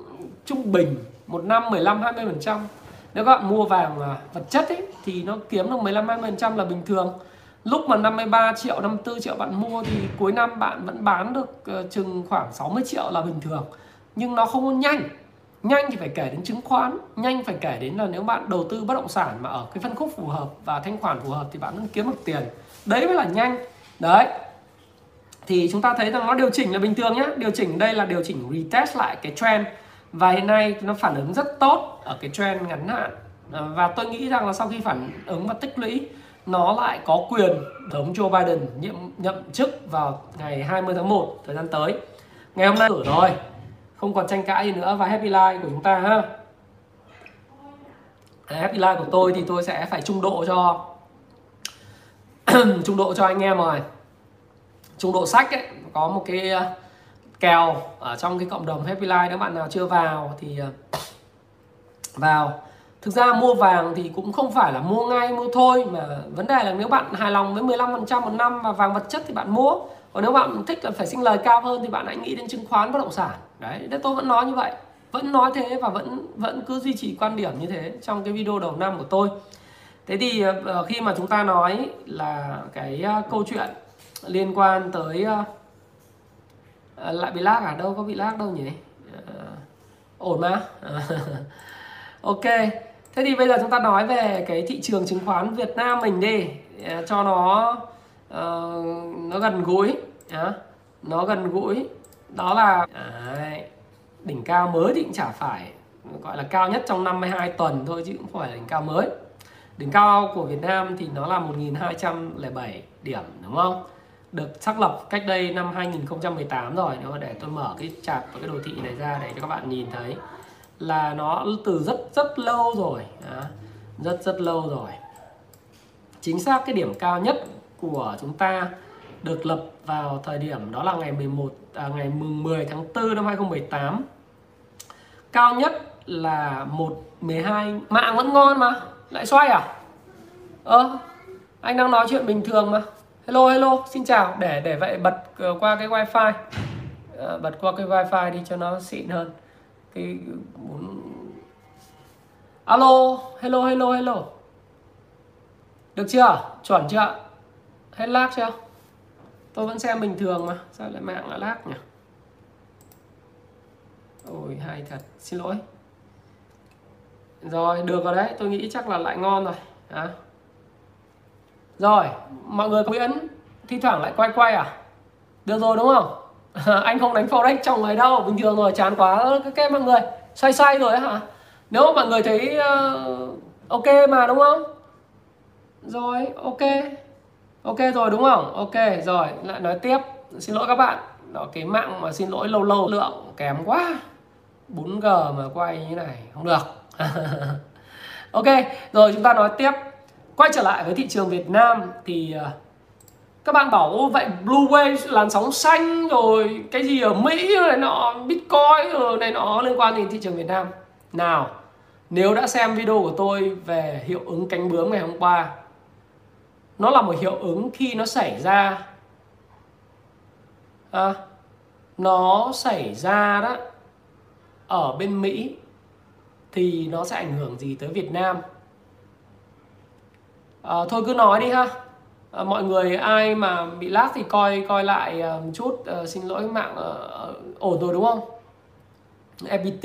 trung bình, một năm 15 20 phần trăm nếu các bạn mua vàng vật chất ấy, thì nó kiếm được 15 20 phần trăm là bình thường. Lúc mà 53 triệu 54 triệu bạn mua thì cuối năm bạn vẫn bán được ờ, chừng khoảng 60 triệu là bình thường. Nhưng nó không có nhanh. Nhanh thì phải kể đến chứng khoán nhanh phải kể đến là nếu bạn đầu tư bất động sản mà ở cái phân khúc phù hợp và thanh khoản phù hợp thì bạn vẫn kiếm được tiền. Đấy mới là nhanh. Đấy. Thì chúng ta thấy rằng nó điều chỉnh là bình thường nhé điều chỉnh đây là điều chỉnh retest lại cái trend và hiện nay nó phản ứng rất tốt ở cái trend ngắn hạn. Ờ, và tôi nghĩ rằng là sau khi phản ứng và tích lũy, nó lại có quyền thống Joe Biden nhiệm, nhậm chức vào ngày 20 tháng 1 thời gian tới. Ngày hôm nay rồi, không còn tranh cãi gì nữa và happy life của chúng ta ha. Happy life của tôi thì tôi sẽ phải trung độ cho trung độ cho anh em rồi. Trung độ sách ấy, có một cái kèo ở trong cái cộng đồng Happy Life, nếu bạn nào chưa vào thì à, vào. Thực ra mua vàng thì cũng không phải là mua ngay, mua thôi, mà vấn đề là nếu bạn hài lòng với 15% một năm và vàng vật chất thì bạn mua. Còn nếu bạn thích là phải sinh lời cao hơn thì bạn hãy nghĩ đến chứng khoán bất động sản. Đấy đấy tôi vẫn nói như vậy. Vẫn nói thế và vẫn vẫn cứ duy trì quan điểm như thế trong cái video đầu năm của tôi. Thế thì à, khi mà chúng ta nói là cái à, câu chuyện liên quan tới À, lại bị lag à? Đâu có bị lag đâu nhỉ? Ờ, ổn mà. Ok. Thế thì bây giờ chúng ta nói về cái thị trường chứng khoán Việt Nam mình đi. À, cho nó uh, nó gần gũi. Uh, nó gần gũi. Đó là đỉnh cao mới thì cũng chả phải gọi là cao nhất trong 52 tuần thôi chứ cũng không phải là đỉnh cao mới. Đỉnh cao của Việt Nam thì nó là 1207 điểm đúng không? Được xác lập cách đây năm 2018 rồi. Nếu mà để tôi mở cái chart và cái đồ thị này ra để cho các bạn nhìn thấy là nó từ rất rất lâu rồi. Đó. rất rất lâu rồi. Chính xác cái điểm cao nhất của chúng ta được lập vào thời điểm đó là ngày 11 à, ngày 10 tháng 4 năm 2018 cao nhất là 1 12 mạng vẫn ngon mà. Lại xoay à? Ơ anh đang nói chuyện bình thường mà hello hello xin chào. Để để vậy bật ờ, qua cái wifi. À, bật qua cái wifi đi cho nó xịn hơn. Cái muốn alo hello hello hello. Được chưa? Chuẩn chưa? Hết lag chưa? Tôi vẫn xem bình thường mà. Sao lại mạng lại lag nhỉ? Ôi hay thật. Xin lỗi. Rồi được rồi đấy. Tôi nghĩ chắc là lại ngon rồi. À rồi mọi người Nguyễn thi thoảng lại quay quay à? Được rồi đúng không? Anh không đánh forex trong ngày đâu bình thường rồi chán quá cái em mọi người. Xoay xoay rồi hả? Nếu mà mọi người thấy uh, ok mà đúng không? Rồi ok. Ok rồi đúng không? Ok rồi lại nói tiếp. Xin lỗi các bạn. Đó cái mạng mà xin lỗi lâu lâu lượng kém quá. 4G mà quay như này không được. Ok rồi chúng ta nói tiếp quay trở lại với thị trường Việt Nam thì ờ, các bạn bảo vậy blue wave làn sóng xanh rồi cái gì ở Mỹ này nọ Bitcoin rồi này nọ liên quan đến thị trường Việt Nam? Nào nếu đã xem video của tôi về hiệu ứng cánh bướm ngày hôm qua nó là một hiệu ứng khi nó xảy ra à, nó xảy ra đó ở bên Mỹ thì nó sẽ ảnh hưởng gì tới Việt Nam? À, thôi cứ nói đi ha. À, mọi người ai mà bị lát thì coi coi lại ờ, một chút à, xin lỗi mạng à, ổn rồi đúng không? FPT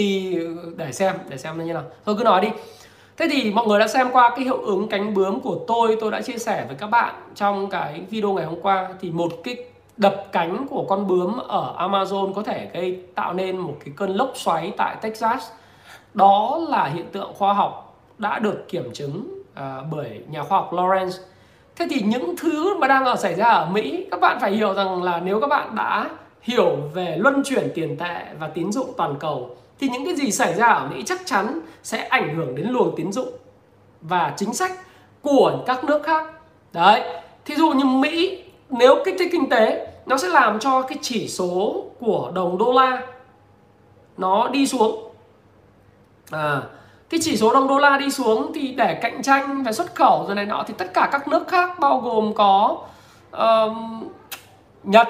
để xem để xem nó như nào. Thôi cứ nói đi. Thế thì mọi người đã xem qua cái hiệu ứng cánh bướm của tôi Tôi đã chia sẻ với các bạn trong cái video ngày hôm qua. Thì một cái đập cánh của con bướm ở Amazon có thể gây tạo nên một cái cơn lốc xoáy tại Texas. Đó là hiện tượng khoa học đã được kiểm chứng à, bởi nhà khoa học Lawrence Thế thì những thứ mà đang ở xảy ra ở Mỹ Các bạn phải hiểu rằng là nếu các bạn đã hiểu về luân chuyển tiền tệ và tín dụng toàn cầu thì những cái gì xảy ra ở Mỹ chắc chắn sẽ ảnh hưởng đến luồng tín dụng và chính sách của các nước khác. Đấy, thí dụ như Mỹ nếu kích thích kinh tế nó sẽ làm cho cái chỉ số của đồng đô la nó đi xuống. À, cái chỉ số đồng đô la đi xuống thì để cạnh tranh về xuất khẩu rồi này nọ thì tất cả các nước khác bao gồm có uh, Nhật,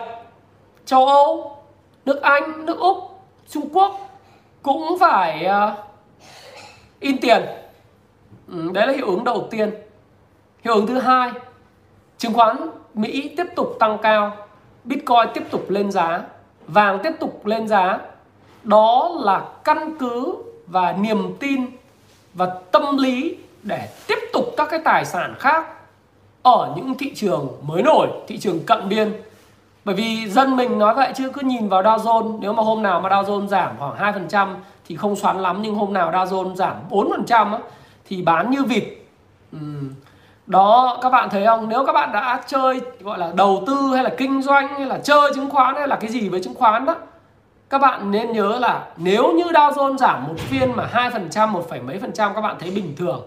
châu Âu, nước Anh, nước Úc, Trung Quốc cũng phải uh, in tiền. Ừ, đấy là hiệu ứng đầu tiên. Hiệu ứng thứ hai chứng khoán Mỹ tiếp tục tăng cao Bitcoin tiếp tục lên giá vàng tiếp tục lên giá. Đó là căn cứ và niềm tin và tâm lý để tiếp tục các cái tài sản khác ở những thị trường mới nổi thị trường cận biên bởi vì dân mình nói vậy chứ cứ nhìn vào Dow Jones nếu mà hôm nào mà Dow Jones giảm khoảng 2% thì không xoắn lắm nhưng hôm nào Dow Jones giảm 4% á, thì bán như vịt. Ừ. Đó các bạn thấy không? Nếu các bạn đã chơi gọi là đầu tư hay là kinh doanh hay là chơi chứng khoán hay là cái gì với chứng khoán đó các bạn nên nhớ là nếu như Dow Jones giảm một phiên mà 2%, một phẩy mấy phần trăm các bạn thấy bình thường.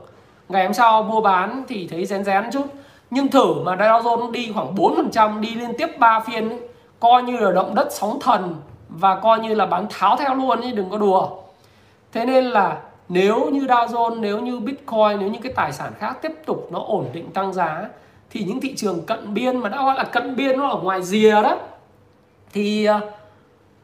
Ngày hôm sau mua bán thì thấy rén rén chút nhưng thử mà Dow Jones đi khoảng 4% đi liên tiếp 3 phiên ấy, coi như là động đất sóng thần và coi như là bán tháo theo luôn chứ đừng có đùa thế nên là nếu như Dow Jones nếu như Bitcoin nếu như cái tài sản khác tiếp tục nó ổn định tăng giá thì những thị trường cận biên mà đã gọi là cận biên nó ở ngoài rìa đó thì uh,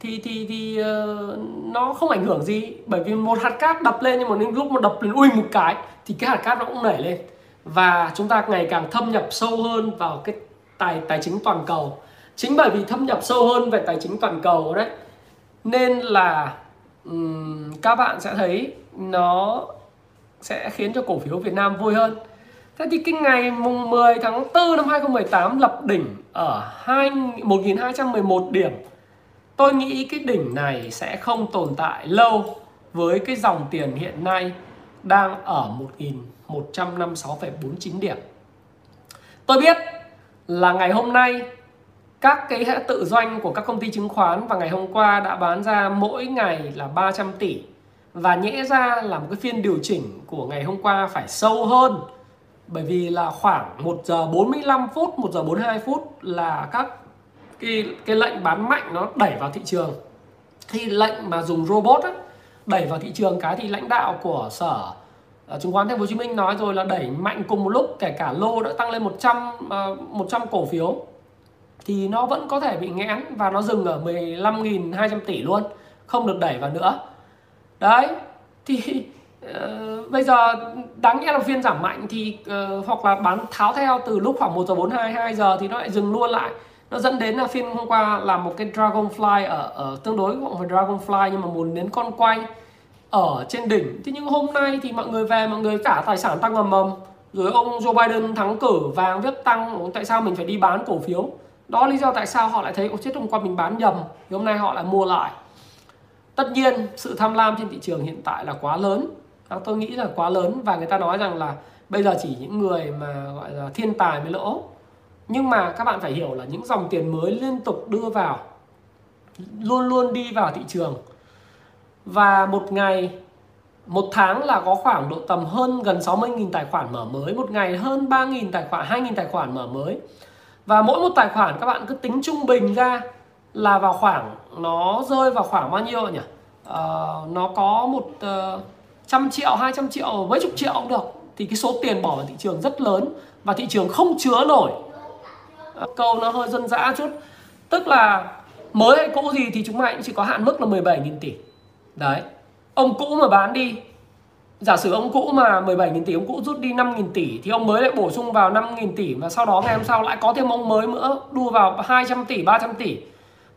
thì thì thì uh, nó không ảnh hưởng gì bởi vì một hạt cát đập lên nhưng mà đến lúc mà đập lên ui một cái thì cái hạt cát nó cũng nảy lên. Và chúng ta ngày càng thâm nhập sâu hơn vào cái tài tài chính toàn cầu. Chính bởi vì thâm nhập sâu hơn về tài chính toàn cầu đấy nên là um, các bạn sẽ thấy nó sẽ khiến cho cổ phiếu Việt Nam vui hơn. Thế thì cái ngày mùng 10 tháng 4 năm 2018 lập đỉnh ở 2, 1211 điểm. Tôi nghĩ cái đỉnh này sẽ không tồn tại lâu với cái dòng tiền hiện nay đang ở 1.156,49 điểm. Tôi biết là ngày hôm nay các cái hệ tự doanh của các công ty chứng khoán và ngày hôm qua đã bán ra mỗi ngày là 300 tỷ và nhẽ ra là một cái phiên điều chỉnh của ngày hôm qua phải sâu hơn bởi vì là khoảng 1 giờ 45 phút, 1 giờ 42 phút là các cái cái lệnh bán mạnh nó đẩy vào thị trường. Khi lệnh mà dùng robot ấy, đẩy vào thị trường cái thì lãnh đạo của sở ờ, chứng khoán Thành phố Hồ Chí Minh nói rồi là đẩy mạnh cùng một lúc kể cả lô đã tăng lên 100 100 ờ, cổ phiếu thì nó vẫn có thể bị nghẽn và nó dừng ở 15.200 tỷ luôn không được đẩy vào nữa đấy thì uh, bây giờ đáng nhẽ là phiên giảm mạnh thì uh, hoặc là bán tháo theo từ lúc khoảng 1 giờ 42 2 giờ thì nó lại dừng luôn lại nó dẫn đến là phiên hôm qua là một cái dragonfly ở, ở tương đối cũng phải dragonfly nhưng mà muốn đến con quay ở trên đỉnh. Thế nhưng hôm nay thì mọi người về mọi người cả tài sản tăng ầm ầm rồi ông Joe Biden thắng cử vàng viết tăng tại sao mình phải đi bán cổ phiếu? Đó lý do tại sao họ lại thấy ô chết hôm qua mình bán nhầm thì hôm nay họ lại mua lại. Tất nhiên sự tham lam trên thị trường hiện tại là quá lớn. À, tôi nghĩ là quá lớn và người ta nói rằng là bây giờ chỉ những người mà gọi là thiên tài mới lỗ nhưng mà các bạn phải hiểu là những dòng tiền mới liên tục đưa vào luôn luôn đi vào thị trường. Và một ngày một tháng là có khoảng độ tầm hơn gần 60.000 tài khoản mở mới một ngày hơn 3.000 tài khoản 2.000 tài khoản mở mới. Và mỗi một tài khoản các bạn cứ tính trung bình ra là vào khoảng nó rơi vào khoảng bao nhiêu nhỉ? Uh, nó có một uh, trăm triệu 200 triệu mấy chục triệu cũng được. Thì cái số tiền bỏ vào thị trường rất lớn và thị trường không chứa nổi câu nó hơi dân dã chút. Tức là mới hay cũ gì thì chúng mày cũng chỉ có hạn mức là 17.000 tỷ. Đấy. Ông cũ mà bán đi giả sử ông cũ mà 17.000 tỷ ông cũ rút đi 5.000 tỷ thì ông mới lại bổ sung vào 5.000 tỷ và sau đó ngày hôm sau lại có thêm ông mới nữa đua vào 200 tỷ 300 tỷ.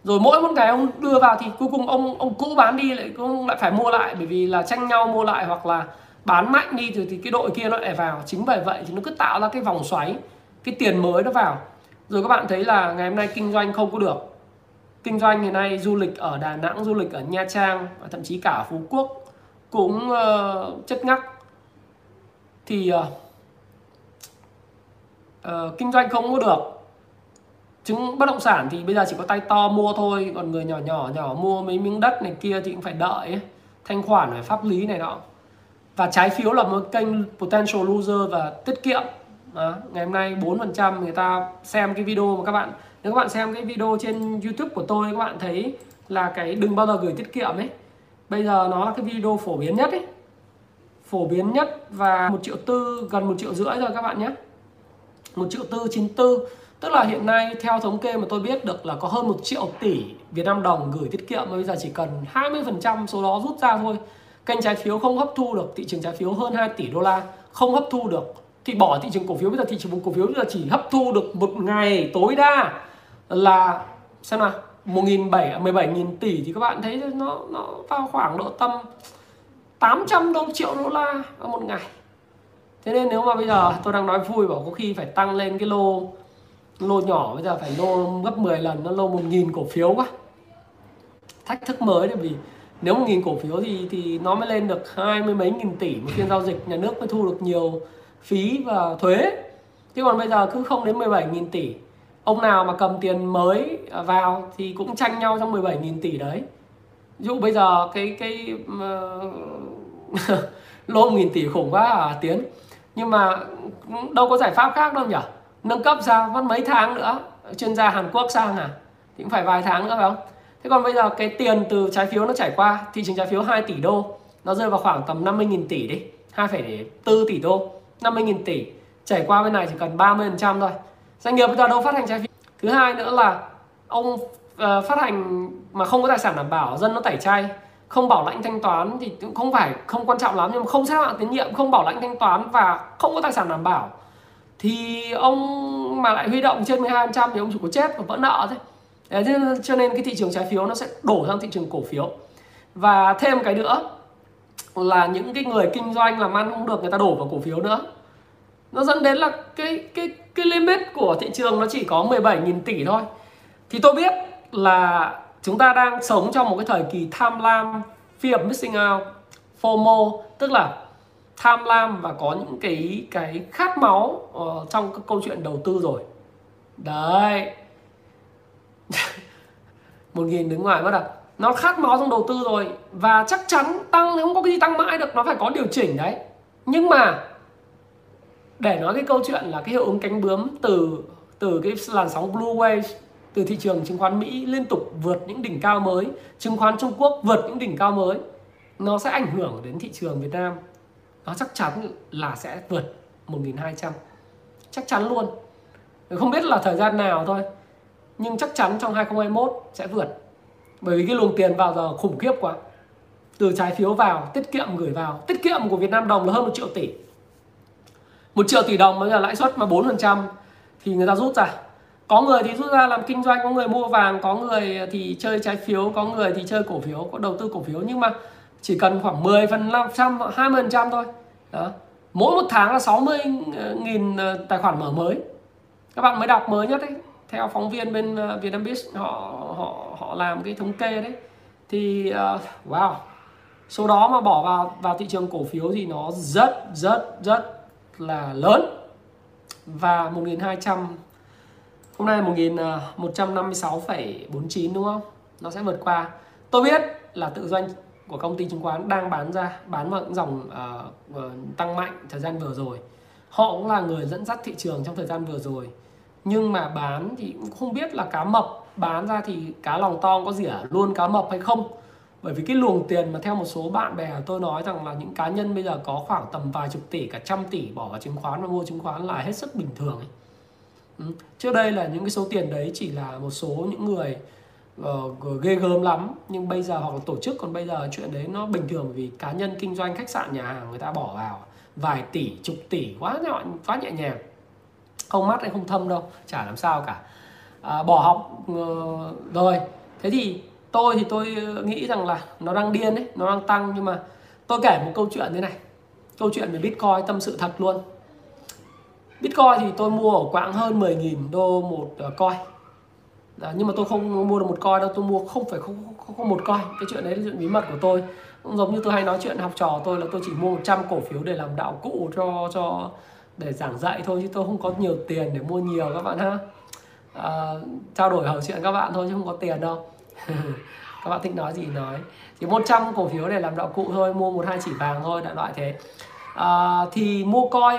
Rồi mỗi một ngày ông đưa vào thì cuối cùng ông ông cũ bán đi lại cũng lại phải mua lại bởi vì là tranh nhau mua lại hoặc là bán mạnh đi thì, thì cái đội kia nó lại vào. Chính bởi vậy thì nó cứ tạo ra cái vòng xoáy cái tiền mới nó vào rồi các bạn thấy là ngày hôm nay kinh doanh không có được. Kinh doanh hiện nay du lịch ở Đà Nẵng du lịch ở Nha Trang và thậm chí cả Phú Quốc cũng uh, chất ngắc. Thì uh, uh, kinh doanh không có được. Chứng bất động sản thì bây giờ chỉ có tay to mua thôi còn người nhỏ nhỏ nhỏ mua mấy miếng đất này kia thì cũng phải đợi ấy. thanh khoản phải pháp lý này nọ. Và trái phiếu là một kênh potential loser và tiết kiệm đó. ngày hôm nay 4% người ta xem cái video mà các bạn, nếu các bạn xem cái video trên YouTube của tôi, các bạn thấy là cái đừng bao giờ gửi tiết kiệm ấy. Bây giờ nó là cái video phổ biến nhất ấy. Phổ biến nhất và một triệu tư, gần một triệu rưỡi rồi các bạn nhé. Một triệu tư chín tư. Tức là hiện nay theo thống kê mà tôi biết được là có hơn một triệu tỷ Việt Nam đồng gửi tiết kiệm mà bây giờ chỉ cần 20% số đó rút ra thôi. Kênh trái phiếu không hấp thu được, thị trường trái phiếu hơn 2 tỷ đô la, không hấp thu được thì bỏ thị trường cổ phiếu. Bây giờ thị trường cổ phiếu bây giờ chỉ hấp thu được một ngày tối đa là xem nào, một nghìn bảy, mười bảy nghìn tỷ. Thì các bạn thấy nó nó vào khoảng độ tầm 800 đô triệu đô la một ngày. Thế nên nếu mà bây giờ tôi đang nói vui bảo có khi phải tăng lên cái lô lô nhỏ, bây giờ phải lô gấp 10 lần, nó lô một nghìn cổ phiếu quá. Thách thức mới đấy, vì nếu một nghìn cổ phiếu thì thì nó mới lên được hai mươi mấy nghìn tỷ một phiên giao dịch. Nhà nước mới thu được nhiều phí và thuế. Chứ còn bây giờ cứ không đến 17 nghìn tỷ ông nào mà cầm tiền mới à, vào thì cũng tranh nhau trong 17 nghìn tỷ đấy. Dụ bây giờ cái cái uh, ờ, lô nghìn tỷ khủng quá à tiến. Nhưng mà đâu có giải pháp khác đâu nhỉ? Nâng cấp sao? Vẫn mấy tháng nữa? Chuyên gia Hàn Quốc sang à thì cũng phải vài tháng nữa phải không? Thế còn bây giờ cái tiền từ trái phiếu nó chảy qua thị trường trái phiếu 2 tỷ đô nó rơi vào khoảng tầm 50.000 tỷ đi 2,4 tỷ đô. 50.000 tỷ. Chảy qua bên này chỉ cần 30% thôi. Doanh nghiệp bây giờ đâu phát hành trái phiếu? Thứ hai nữa là ông uh, phát hành mà không có tài sản đảm bảo dân nó tẩy chay không bảo lãnh thanh toán thì cũng không phải không quan trọng lắm nhưng mà không xếp hạng tín nhiệm không bảo lãnh thanh toán và không có tài sản đảm bảo. Thì ông mà lại huy động trên 12% thì ông chỉ có chết và vỡ nợ thôi. Đấy, cho nên cái thị trường trái phiếu nó sẽ đổ sang thị trường cổ phiếu. Và thêm cái nữa là những cái người kinh doanh làm ăn không được người ta đổ vào cổ phiếu nữa. Nó dẫn đến là cái cái cái limit của thị trường nó chỉ có 17.000 tỷ thôi. Thì tôi biết là chúng ta đang sống trong một cái thời kỳ tham lam fear missing out FOMO tức là tham lam và có những cái cái khát máu uh, trong các câu chuyện đầu tư rồi. Đấy. Một nghìn đứng ngoài mất à? Nó khát máu trong đầu tư rồi. Và chắc chắn tăng thì không có cái gì tăng mãi được nó phải có điều chỉnh đấy. Nhưng mà để nói cái câu chuyện là cái hiệu ứng cánh bướm từ từ cái làn sóng blue wave từ thị trường chứng khoán Mỹ liên tục vượt những đỉnh cao mới, chứng khoán Trung Quốc vượt những đỉnh cao mới, nó sẽ ảnh hưởng đến thị trường Việt Nam. Nó chắc chắn là sẽ vượt 1200 chắc chắn luôn. Không biết là thời gian nào thôi nhưng chắc chắn trong 2021 sẽ vượt bởi vì cái luồng tiền vào giờ khủng khiếp quá. Từ trái phiếu vào tiết kiệm gửi vào. Tiết kiệm của Việt Nam đồng là hơn một triệu tỷ. Một triệu tỷ đồng bây giờ lãi suất mà 4% thì người ta rút ra. Có người thì rút ra làm kinh doanh có người mua vàng có người thì chơi trái phiếu có người thì chơi cổ phiếu có đầu tư cổ phiếu. Nhưng mà chỉ cần khoảng 10 phần 500 20 phần trăm thôi. Đó. Mỗi một tháng là 60 nghìn ờ, tài khoản mở mới. Các bạn mới đọc mới nhất đấy theo phóng viên bên ờ, Vietnambiz họ họ họ làm cái thống kê đấy thì uh, wow số đó mà bỏ vào vào thị trường cổ phiếu thì nó rất rất rất là lớn. Và 1200 hôm nay 1156,49 ờ, đúng không? Nó sẽ vượt qua. Tôi biết là tự doanh của công ty chứng khoán đang bán ra bán vào những dòng uh, tăng mạnh thời gian vừa rồi. Họ cũng là người dẫn dắt thị trường trong thời gian vừa rồi nhưng mà bán thì cũng không biết là cá mập bán ra thì cá lòng to có rỉa luôn cá mập hay không bởi vì cái luồng tiền mà theo một số bạn bè tôi nói rằng là những cá nhân bây giờ có khoảng tầm vài chục tỷ cả trăm tỷ bỏ vào chứng khoán và mua chứng khoán là hết sức bình thường ấy. Ừ. trước đây là những cái số tiền đấy chỉ là một số những người uh, ghê gớm lắm nhưng bây giờ hoặc là tổ chức còn bây giờ chuyện đấy nó bình thường vì cá nhân kinh doanh khách sạn nhà hàng người ta bỏ vào vài tỷ chục tỷ quá nhọn quá nhẹ nhàng không mắt hay không thâm đâu chả làm sao cả. À, bỏ học uh, rồi. Thế thì tôi thì tôi ờ, nghĩ rằng là nó đang điên đấy nó đang tăng. Nhưng mà tôi kể một câu chuyện thế này. Câu chuyện về bitcoin tâm sự thật luôn. Bitcoin thì tôi mua ở quãng hơn 10.000 đô một uh, coin. Đó, nhưng mà tôi không mua được một coin đâu tôi mua không phải không, không, không một coin. Cái chuyện đấy là chuyện bí mật của tôi. Cũng giống như tôi hay nói chuyện học trò tôi là tôi chỉ mua 100 cổ phiếu để làm đạo cụ cho cho để giảng dạy thôi chứ tôi không có nhiều tiền để mua nhiều các bạn ha. À, trao đổi hầu chuyện các bạn thôi chứ không có tiền đâu. Các bạn thích nói gì nói. Chỉ 100 cổ phiếu để làm đạo cụ thôi mua một hai chỉ vàng thôi đại loại thế. À, thì mua coi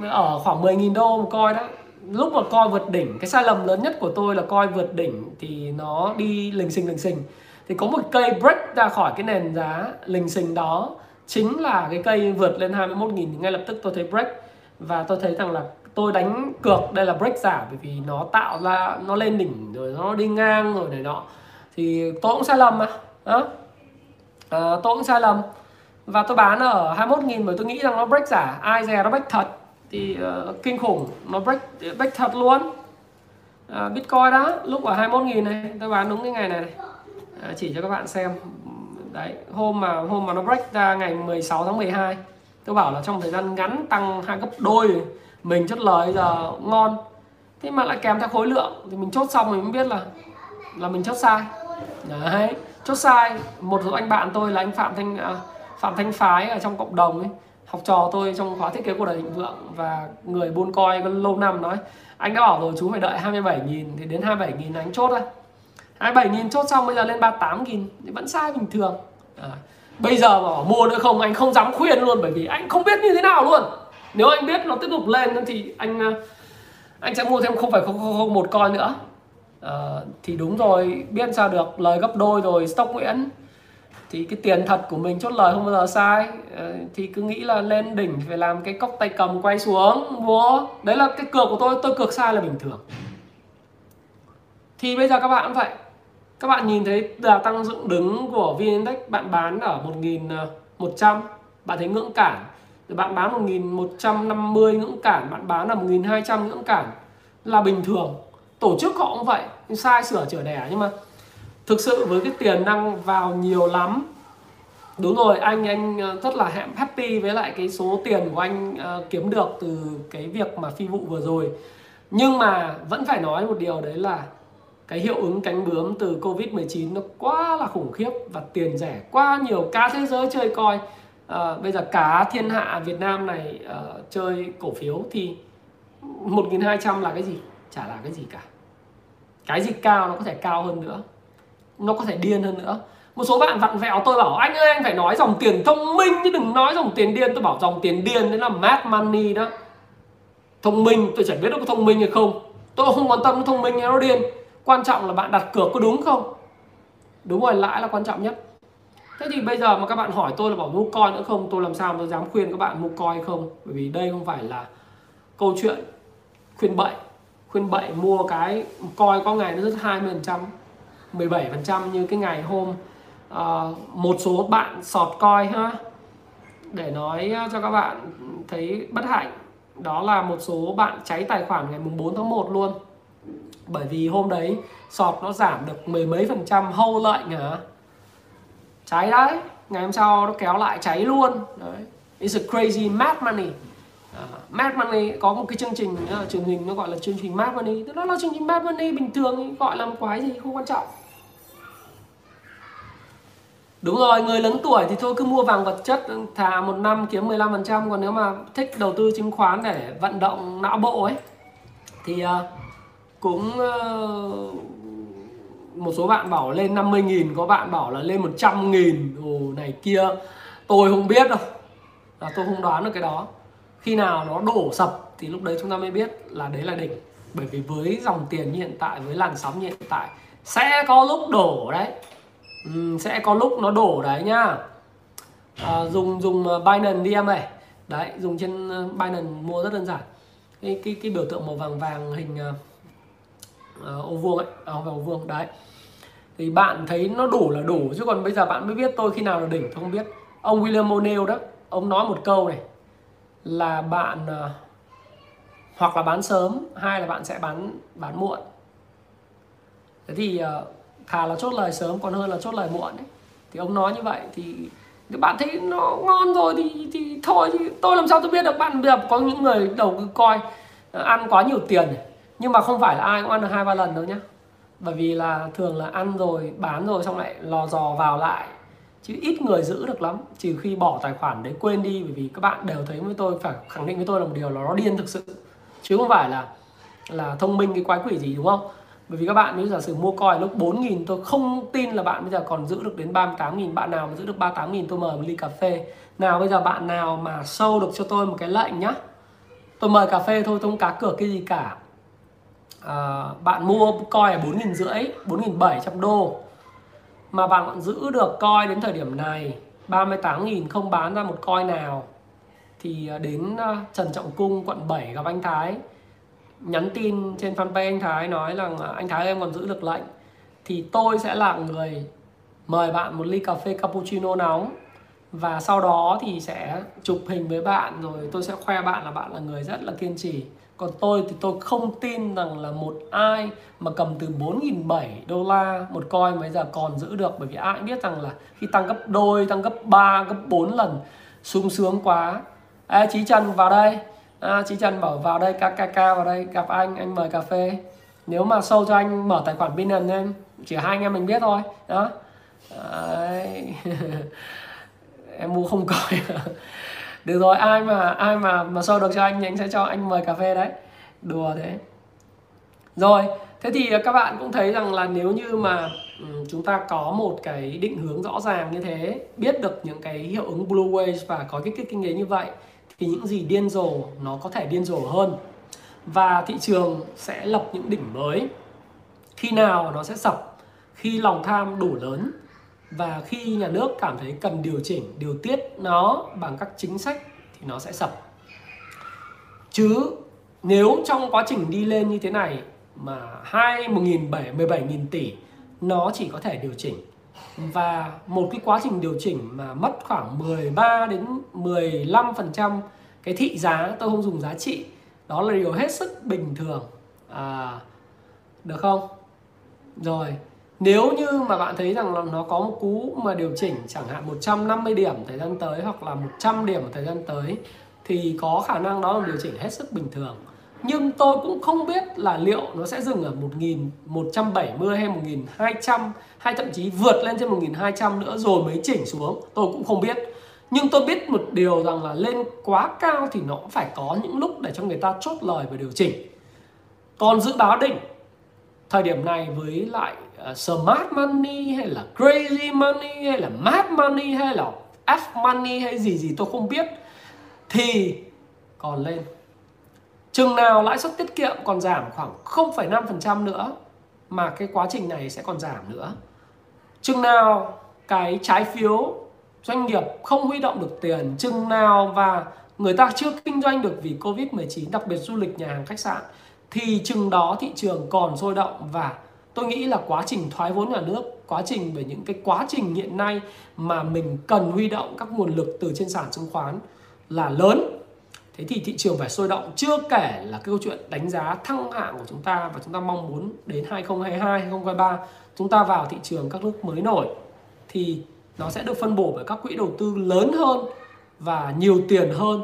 ừ, ở khoảng 10.000 đô một coi đó lúc mà coi vượt đỉnh cái sai lầm lớn nhất của tôi là coi vượt đỉnh thì nó đi lình xình lình xình. Thì có một cây break ra khỏi cái nền giá lình xình đó chính là cái cây vượt lên 21.000 ngay lập tức tôi thấy break và tôi thấy rằng là tôi đánh cược đây là break giả bởi vì nó tạo ra nó lên đỉnh rồi nó đi ngang rồi này nọ. Thì tôi cũng sai lầm mà đó à, ờ, tôi cũng sai lầm. Và tôi bán ở 21.000 bởi tôi nghĩ rằng nó break giả. Ai dè nó break thật thì uh, kinh khủng. Nó break break thật luôn. À, bitcoin đó lúc ở 21.000 này tôi bán đúng cái ngày này, này. À, chỉ cho các bạn xem. Đấy hôm mà hôm mà nó break ra ngày 16 tháng 12 tôi bảo là trong thời gian ngắn tăng hai gấp đôi mình chốt lời giờ ngon. Thế mà lại kèm theo khối lượng thì mình chốt xong mình mới biết là là mình chốt sai. Đấy chốt sai một số anh bạn tôi là anh phạm thanh à, phạm thanh phái ở trong cộng đồng ấy học trò tôi trong khóa thiết kế của đời thịnh vượng và người buôn coi lâu năm nói anh đã bảo rồi chú phải đợi 27.000 thì đến 27.000 anh chốt ra 27.000 chốt xong bây giờ lên 38.000 thì vẫn sai bình thường. À, bây giờ mà mua nữa không anh không dám khuyên luôn bởi vì anh không biết như thế nào luôn. Nếu anh biết nó tiếp tục lên thì anh ờ, anh sẽ mua thêm không phải không, không, không một coin nữa. À, thì đúng rồi biết sao được lời gấp đôi rồi stock nguyễn. Thì cái tiền thật của mình chốt lời không bao giờ sai. À, thì cứ nghĩ là lên đỉnh phải làm cái cốc tay cầm quay xuống mua. Đấy là cái cược của tôi tôi cược sai là bình thường. Thì bây giờ các bạn cũng vậy các bạn nhìn thấy đà tăng dựng đứng của VN Index bạn bán ở 1100 ờ, bạn thấy ngưỡng cản. Rồi bạn bán 1150 ngưỡng cản bạn bán ở 1200 ngưỡng cản. Là bình thường tổ chức họ cũng vậy sai sửa chữa đẻ nhưng mà thực sự với cái tiền năng vào nhiều lắm. Đúng rồi anh anh ờ, rất là happy với lại cái số tiền của anh uh, kiếm được từ cái việc mà phi vụ vừa rồi. Nhưng mà vẫn phải nói một điều đấy là cái hiệu ứng cánh bướm từ Covid-19 nó quá là khủng khiếp và tiền rẻ quá nhiều cả thế giới chơi coi. À, bây giờ cá thiên hạ Việt Nam này uh, chơi cổ phiếu thì 1.200 là cái gì? Chả là cái gì cả. Cái gì cao nó có thể cao hơn nữa. Nó có thể điên hơn nữa. Một số bạn vặn vẹo tôi bảo anh ơi anh phải nói dòng tiền thông minh chứ đừng nói dòng tiền điên. Tôi bảo dòng tiền điên đấy là mad money đó. Thông minh tôi chẳng biết nó có thông minh hay không. Tôi không quan tâm nó thông minh hay nó điên quan trọng là bạn đặt cược có đúng không? Đúng rồi lãi là quan trọng nhất. Thế thì bây giờ mà các bạn hỏi tôi là bảo mua coi nữa không? Tôi làm sao tôi dám khuyên các bạn mua coi không? Bởi vì đây không phải là câu chuyện khuyên bậy. Khuyên bậy mua cái coi có ngày nó rất 20 phần trăm 17 phần trăm như cái ngày hôm uh, một số bạn sọt coi ha. Để nói ờ, cho các bạn thấy bất hạnh. Đó là một số bạn cháy tài khoản ngày mùng 4 tháng 1 luôn bởi vì hôm đấy sọt nó giảm được mười mấy phần trăm hâu lệnh hả? Cháy đấy. Ngày hôm sau nó kéo lại cháy luôn. Đấy. It's a crazy mad money. Uh, mad money có một cái chương trình uh, truyền hình nó gọi là chương trình mad money. Nó là chương trình mad money bình thường gọi là một quái gì không quan trọng. Đúng rồi, người lớn tuổi thì thôi cứ mua vàng vật chất ừ, thà một năm kiếm 15% còn nếu mà thích đầu tư chứng khoán để vận động não bộ ấy thì uh, cũng ờ, một số bạn bảo lên 50 nghìn có bạn bảo là lên 100 nghìn. Ồ này kia tôi không biết đâu. Là tôi không đoán được cái đó. Khi nào nó đổ sập thì lúc đấy chúng ta mới biết là đấy là đỉnh. Bởi vì với dòng tiền như hiện tại với làn sóng như hiện tại sẽ có lúc đổ đấy. Ừ, sẽ có lúc nó đổ đấy nhá. À, dùng dùng ờ, Binance đi em ơi. Đấy dùng trên Binance mua rất đơn giản. Cái cái cái biểu tượng màu vàng vàng hình Ờ, ô vuông ấy. À, ô vuông đấy. Thì bạn thấy nó đủ là đủ chứ còn bây giờ bạn mới biết tôi khi nào là đỉnh tôi không biết. Ông William O'Neill đó ông nói một câu này là bạn uh, hoặc là bán sớm hai là bạn sẽ bán bán muộn. Thế thì uh, thà là chốt lời sớm còn hơn là chốt lời muộn ấy. thì ông nói như vậy thì các bạn thấy nó ngon rồi thì thì thôi thì tôi làm sao tôi biết được. Bạn bây giờ có những người đầu cứ coi ăn quá nhiều tiền nhưng mà không phải là ai cũng ăn được hai ba lần đâu nhá. Bởi vì là thường là ăn rồi, bán rồi xong lại lò dò vào lại. Chứ ít người giữ được lắm. Trừ khi bỏ tài khoản đấy quên đi, bởi vì các bạn đều thấy với tôi, phải khẳng định với tôi là một điều là nó điên thực sự. Chứ không phải là là thông minh cái quái quỷ gì, đúng không? Bởi vì các bạn nếu giả sử mua coi lúc 4.000 tôi không tin là bạn bây giờ còn giữ được đến 38.000 bạn nào mà giữ được 38.000 tôi mời một ly cà phê. Nào bây giờ bạn nào mà sâu được cho tôi một cái lệnh nhá. Tôi mời cà phê thôi, tôi không cá cược cái gì cả à, bạn mua coi ở 4.000 rưỡi 4.700 đô. Mà bạn còn giữ được coi đến thời điểm này 38.000 không bán ra một coi nào. Thì ờ, đến ờ, Trần Trọng Cung quận 7 gặp anh Thái. Nhắn tin trên fanpage anh Thái nói rằng anh Thái em còn giữ được lệnh. Thì tôi sẽ là người mời bạn một ly cà phê cappuccino nóng. Và sau đó thì sẽ chụp hình với bạn rồi tôi sẽ khoe bạn là bạn là người rất là kiên trì còn tôi thì tôi không tin rằng là một ai mà cầm từ 4.700 đô la một coin bây giờ còn giữ được. Bởi vì ai cũng biết rằng là khi tăng gấp đôi, tăng gấp 3, gấp 4 lần sung sướng quá. Ê, Chí Trần vào đây. À, chị Trần bảo vào đây KKK vào đây gặp anh anh mời cà phê. Nếu mà sâu cho anh mở tài khoản Binance lên chỉ hai anh em mình biết thôi. Đó. Đấy. em mua không coi. được rồi, ai mà ai mà mà sâu được cho anh thì anh sẽ cho anh mời cà phê đấy. Đùa thế. Rồi, thế thì các bạn cũng thấy rằng là nếu như mà ừ, chúng ta có một cái định hướng rõ ràng như thế, biết được những cái hiệu ứng blue waves và có cái kinh tế như vậy, thì những gì điên rồ nó có thể điên rồ hơn. Và thị trường sẽ lập những đỉnh mới. Khi nào nó sẽ sập? Khi lòng tham đủ lớn và khi nhà nước cảm thấy cần điều chỉnh điều tiết nó bằng các chính sách thì nó sẽ sập. Chứ nếu trong quá trình đi lên như thế này mà hai một nghìn bảy mười bảy nghìn tỷ nó chỉ có thể điều chỉnh. Và một cái quá trình điều chỉnh mà mất khoảng 13 đến 15 phần trăm cái thị giá tôi không dùng giá trị đó là điều hết sức bình thường. À, được không? Rồi nếu như mà bạn thấy rằng là nó có một cú mà điều chỉnh chẳng hạn 150 điểm thời gian tới hoặc là 100 điểm thời gian tới, thì có khả năng đó là điều chỉnh hết sức bình thường. Nhưng tôi cũng không biết là liệu nó sẽ dừng ở 1170 hay 1200 hay thậm chí vượt lên trên 1200 nữa rồi mới chỉnh xuống. Tôi cũng không biết. Nhưng tôi biết một điều rằng là lên quá cao thì nó cũng phải có những lúc để cho người ta chốt lời và điều chỉnh. Còn dự báo đỉnh thời điểm này với lại Ờ, uh, smart money hay là crazy money hay là mad money hay là f money hay gì gì tôi không biết. Thì còn lên. Chừng nào lãi suất tiết kiệm còn giảm khoảng 0,5% nữa mà cái quá trình này sẽ còn giảm nữa. Chừng nào cái trái phiếu doanh nghiệp không huy động được tiền chừng nào và người ta chưa kinh doanh được vì Covid-19 đặc biệt du lịch nhà hàng khách sạn thì chừng đó thị trường còn sôi động và tôi nghĩ là quá trình thoái vốn nhà nước, quá trình về những cái quá trình hiện nay mà mình cần huy động các nguồn lực từ trên sàn chứng khoán là lớn. Thế thì thị trường phải sôi động, chưa kể là cái câu chuyện đánh giá thăng hạng của chúng ta và chúng ta mong muốn đến 2022 2023 chúng ta vào thị trường các nước mới nổi thì nó sẽ được phân bổ bởi các quỹ đầu tư lớn hơn và nhiều tiền hơn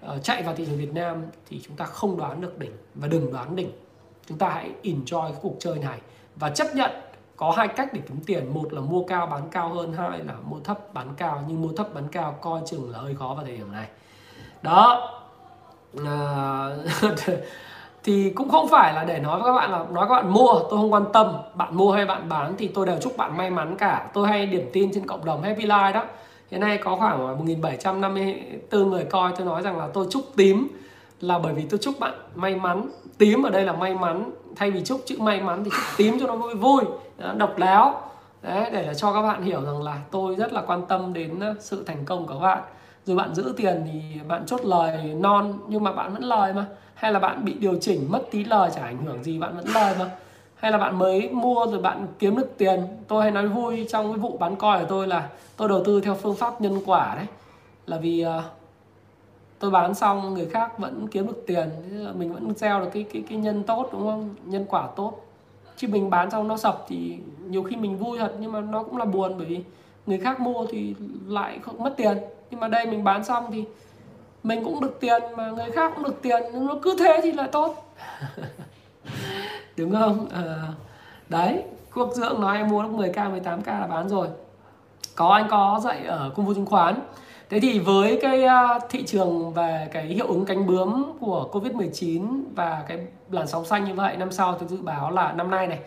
ờ, chạy vào thị trường Việt Nam thì chúng ta không đoán được đỉnh và đừng đoán đỉnh. Chúng ta hãy enjoy cái cuộc chơi này và chấp nhận có hai cách để kiếm tiền. Một là mua cao bán cao hơn hai là mua thấp bán cao. Nhưng mua thấp bán cao coi chừng là hơi khó vào thời điểm này. Đó. À, thì cũng không phải là để nói với các bạn là nói các bạn mua tôi không quan tâm bạn mua hay bạn bán thì tôi đều chúc bạn may mắn cả. Tôi hay điểm tin trên cộng đồng Happy Life đó. Hiện nay có khoảng 1754 người coi tôi nói rằng là tôi chúc tím là bởi vì tôi chúc bạn may mắn. Tím ở đây là may mắn thay vì chúc chữ may mắn thì chúc tím cho nó vui vui độc đáo. Đấy để là cho các bạn hiểu rằng là tôi rất là quan tâm đến ờ, sự thành công của các bạn. Rồi bạn giữ tiền thì bạn chốt lời non nhưng mà bạn vẫn lời mà. Hay là bạn bị điều chỉnh mất tí lời chả ảnh hưởng gì bạn vẫn lời mà. Hay là bạn mới mua rồi bạn kiếm được tiền. Tôi hay nói vui trong cái vụ bán coi của tôi là tôi đầu tư theo phương pháp nhân quả đấy. Là vì uh, tôi bán xong người khác vẫn kiếm được tiền. Mình vẫn gieo được cái cái cái nhân tốt đúng không? Nhân quả tốt. Chứ mình bán xong nó sập thì nhiều khi mình vui thật nhưng mà nó cũng là buồn bởi vì người khác mua thì lại không mất tiền. Nhưng mà đây mình bán xong thì mình cũng được tiền mà người khác cũng được tiền. Nó cứ thế thì lại tốt. Đúng không? À, đấy quốc dưỡng nói em mua lúc 10k 18k là bán rồi. Có anh có dạy ở công vụ chứng khoán thế thì với cái à, thị trường về cái hiệu ứng cánh bướm của covid 19 và cái làn sóng xanh như vậy năm sau tôi dự báo là năm nay này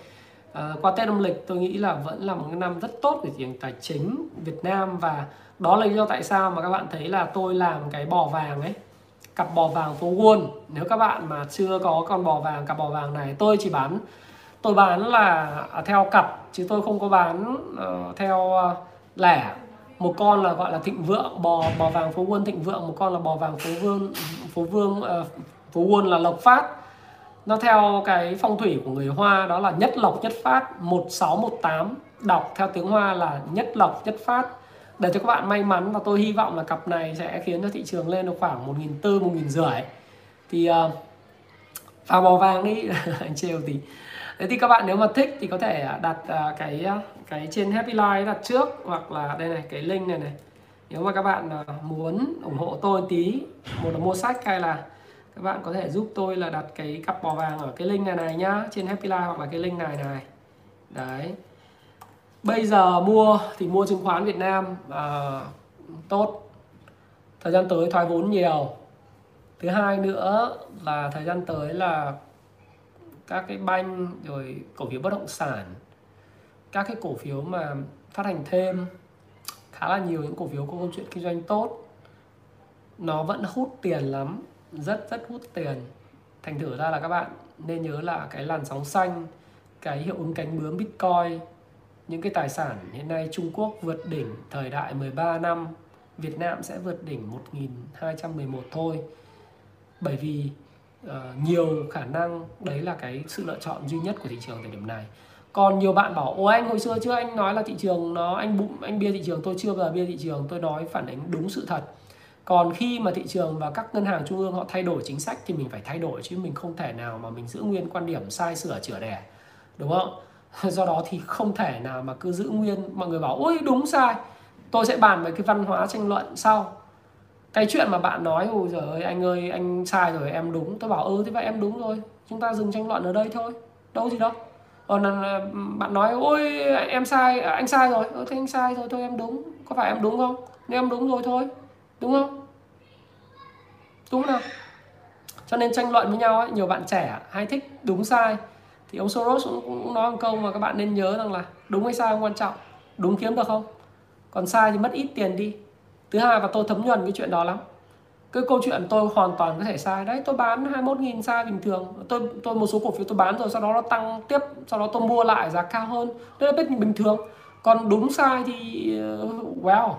à, qua tết âm lịch tôi nghĩ là vẫn là một năm rất tốt về thị trường tài chính Việt Nam và đó là lý do tại sao mà các bạn thấy là tôi làm cái bò vàng ấy cặp bò vàng phố Wall. Nếu các bạn mà chưa có con bò vàng cặp bò vàng này tôi chỉ bán tôi bán là à, theo cặp chứ tôi không có bán uh, theo uh, lẻ một con là gọi là thịnh vượng bò bò vàng phố quân thịnh vượng. Một con là bò vàng phố vương phố vương uh, phố quân là lộc phát. Nó theo cái phong thủy của người Hoa đó là nhất lộc nhất phát 1618 đọc theo tiếng Hoa là nhất lộc nhất phát. Để cho các bạn may mắn và tôi hy vọng là cặp này sẽ khiến cho thị trường lên được khoảng một nghìn tư một nghìn rưỡi. Thì uh, vào bò vàng đi anh trêu tí thế thì các bạn nếu mà thích thì có thể à, đặt à, cái à, cái trên Happy Life đặt trước hoặc là đây này cái link này này. Nếu mà các bạn muốn ủng hộ tôi tí một là mua sách hay là các bạn có thể giúp tôi là đặt cái cặp bò vàng ở cái link này này nhá trên Happy Life hoặc là cái link này này. Đấy. Bây giờ mua thì mua chứng khoán Việt Nam à, tốt. Thời gian tới thoái vốn nhiều. Thứ hai nữa là thời gian tới là các cái banh, rồi cổ phiếu bất động sản, các cái cổ phiếu mà phát hành thêm, khá là nhiều những cổ phiếu có câu chuyện kinh doanh tốt. Nó vẫn hút tiền lắm, rất rất hút tiền. Thành thử ra là các bạn nên nhớ là cái làn sóng xanh, cái hiệu ứng cánh bướm bitcoin, những cái tài sản hiện nay Trung Quốc vượt đỉnh thời đại 13 năm, Việt Nam sẽ vượt đỉnh 1211 thôi. Bởi vì uh, nhiều khả năng đấy là cái sự lựa chọn duy nhất của thị trường thời điểm này. Còn nhiều bạn bảo ô anh hồi xưa chưa anh nói là thị trường nó anh bụng anh bia thị trường tôi chưa bao giờ bia thị trường tôi nói phản ánh đúng sự thật. Còn khi mà thị trường và các ngân hàng trung ương họ thay đổi chính sách thì mình phải thay đổi chứ mình không thể nào mà mình giữ nguyên quan điểm sai sửa chữa đẻ đúng không? Do đó thì không thể nào mà cứ giữ nguyên mọi người bảo ôi đúng sai tôi sẽ bàn về cái văn hóa tranh luận sau cái chuyện mà bạn nói ôi giời ơi anh ơi anh sai rồi em đúng. Tôi bảo ừ thế vậy em đúng rồi. Chúng ta dừng tranh luận ở đây thôi. Đâu gì đâu. Còn là bạn nói ôi em sai à, anh sai rồi. Ừ, thế anh sai rồi thôi em đúng. Có phải em đúng không? Nếu em đúng rồi thôi. Đúng không? Đúng nào? Cho nên tranh luận với nhau ấy nhiều bạn trẻ hay thích đúng sai. Thì ông Soros cũng, cũng nói một câu mà các bạn nên nhớ rằng là đúng hay sai không quan trọng. Đúng kiếm được không? Còn sai thì mất ít tiền đi thứ hai và tôi thấm nhuần cái chuyện đó lắm. Cái câu chuyện tôi hoàn toàn có thể sai. Đấy, tôi bán 21 nghìn sai bình thường. Tôi tôi một số cổ phiếu tôi bán rồi, sau đó nó tăng tiếp, sau đó tôi mua lại giá cao hơn. Đấy là biết bình thường. Còn đúng sai thì ờ, well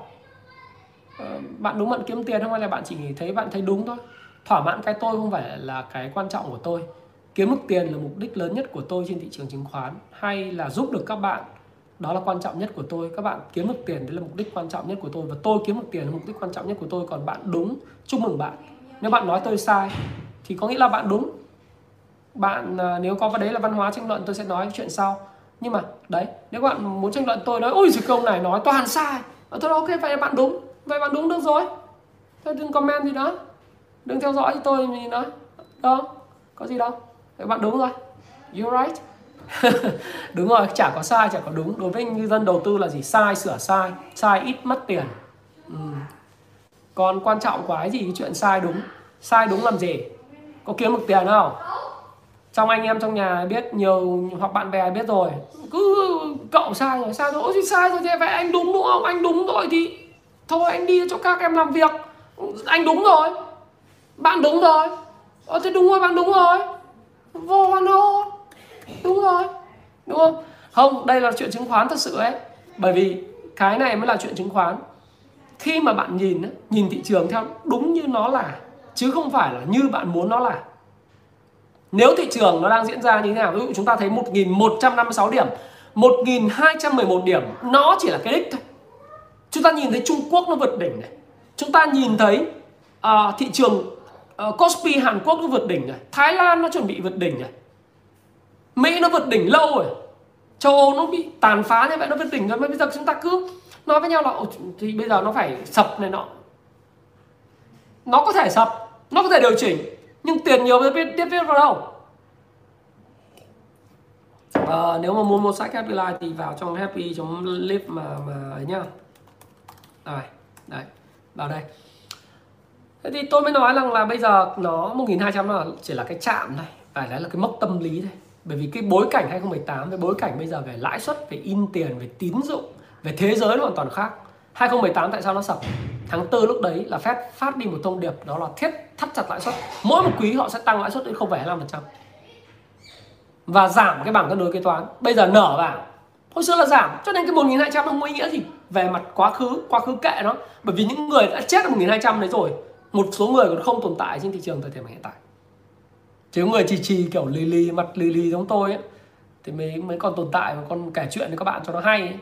ờ, bạn đúng bạn kiếm tiền không hay là bạn chỉ thấy bạn thấy đúng thôi. Thỏa mãn cái tôi không phải là cái quan trọng của tôi. Kiếm mức tiền là mục đích lớn nhất của tôi trên thị trường chứng khoán, hay là giúp được các bạn đó là quan trọng nhất của tôi. Các bạn kiếm được tiền, đấy là mục đích quan trọng nhất của tôi. Và tôi kiếm được tiền là mục đích quan trọng nhất của tôi. Còn bạn đúng, chúc mừng bạn. Nếu bạn nói tôi sai, thì có nghĩa là bạn đúng. Bạn à, nếu có vào đấy là văn hóa tranh luận, tôi sẽ nói chuyện sau. Nhưng mà, đấy, nếu bạn muốn tranh luận tôi nói, ôi gì câu này nói toàn sai. Ờ, tôi nói, ok, vậy là bạn đúng. Vậy bạn đúng, được rồi. Thôi đừng comment gì đó đừng theo dõi tôi gì nữa đâu có gì đâu. Vậy bạn đúng rồi. You right? đúng rồi, chả có sai, chả có đúng. Đối với ngư dân đầu tư là gì? Sai, sửa sai sai ít mất tiền. Ừ. còn quan trọng quá gì? Cái chuyện sai đúng. Sai đúng làm gì? Có kiếm được tiền không? Trong anh em trong nhà biết, nhiều hoặc bạn bè biết rồi. Cứ cậu sai rồi sai rồi. Ôi thì sai rồi, thế vậy anh đúng đúng không? Anh đúng rồi thì thôi, anh đi cho các em làm việc. Anh đúng rồi. Bạn đúng rồi. Ờ thế đúng rồi, bạn đúng rồi. Vô hoàn hô đúng rồi. Đúng không? Không đây là chuyện chứng khoán thật sự ấy. Bởi vì cái này mới là chuyện chứng khoán. Khi mà bạn nhìn nhìn thị trường theo đúng như nó là chứ không phải là như bạn muốn nó là. Nếu thị trường nó đang diễn ra như thế nào ví dụ chúng ta thấy 1.156 điểm 1.211 điểm nó chỉ là cái đích thôi. Chúng ta nhìn thấy Trung Quốc nó vượt đỉnh này. Chúng ta nhìn thấy uh, thị trường uh, Kospi Hàn Quốc nó vượt đỉnh này. Thái Lan nó chuẩn bị vượt đỉnh này. Mỹ nó vượt đỉnh lâu rồi. Châu Âu nó bị tàn phá như vậy nó vượt đỉnh rồi. Mà bây giờ chúng ta cứ nói với nhau là thì bây giờ nó phải sập này nọ. Nó có thể sập nó có thể điều chỉnh nhưng tiền nhiều biết biết viết vào đâu. À, nếu mà muốn mua sách Happy Life thì vào trong happy trong clip mà mà ấy nhá. Rồi đấy vào đây. Thế thì tôi mới nói rằng là bây giờ nó 1200 là chỉ là cái chạm này phải đấy là cái mốc tâm lý thôi bởi vì cái bối cảnh 2018 với bối cảnh bây giờ về lãi suất về in tiền về tín dụng về thế giới nó hoàn toàn khác. 2018 tại sao nó sập? Tháng tư lúc đấy là Fed phát đi một thông điệp đó là thiết thắt chặt lãi suất. Mỗi một quý họ sẽ tăng lãi suất đến 0,25% và giảm cái bảng cân đối kế toán. Bây giờ nở vào. Hồi xưa là giảm cho nên cái 1200 không có ý nghĩa gì về mặt quá khứ quá khứ kệ nó. Bởi vì những người đã chết ở 1200 đấy rồi một số người còn không tồn tại trên thị trường thời điểm hiện tại chứ người trì trì kiểu lì lì mặt lì lì giống tôi ấy thì mới mới còn tồn tại và còn kể chuyện với các bạn cho nó hay ấy.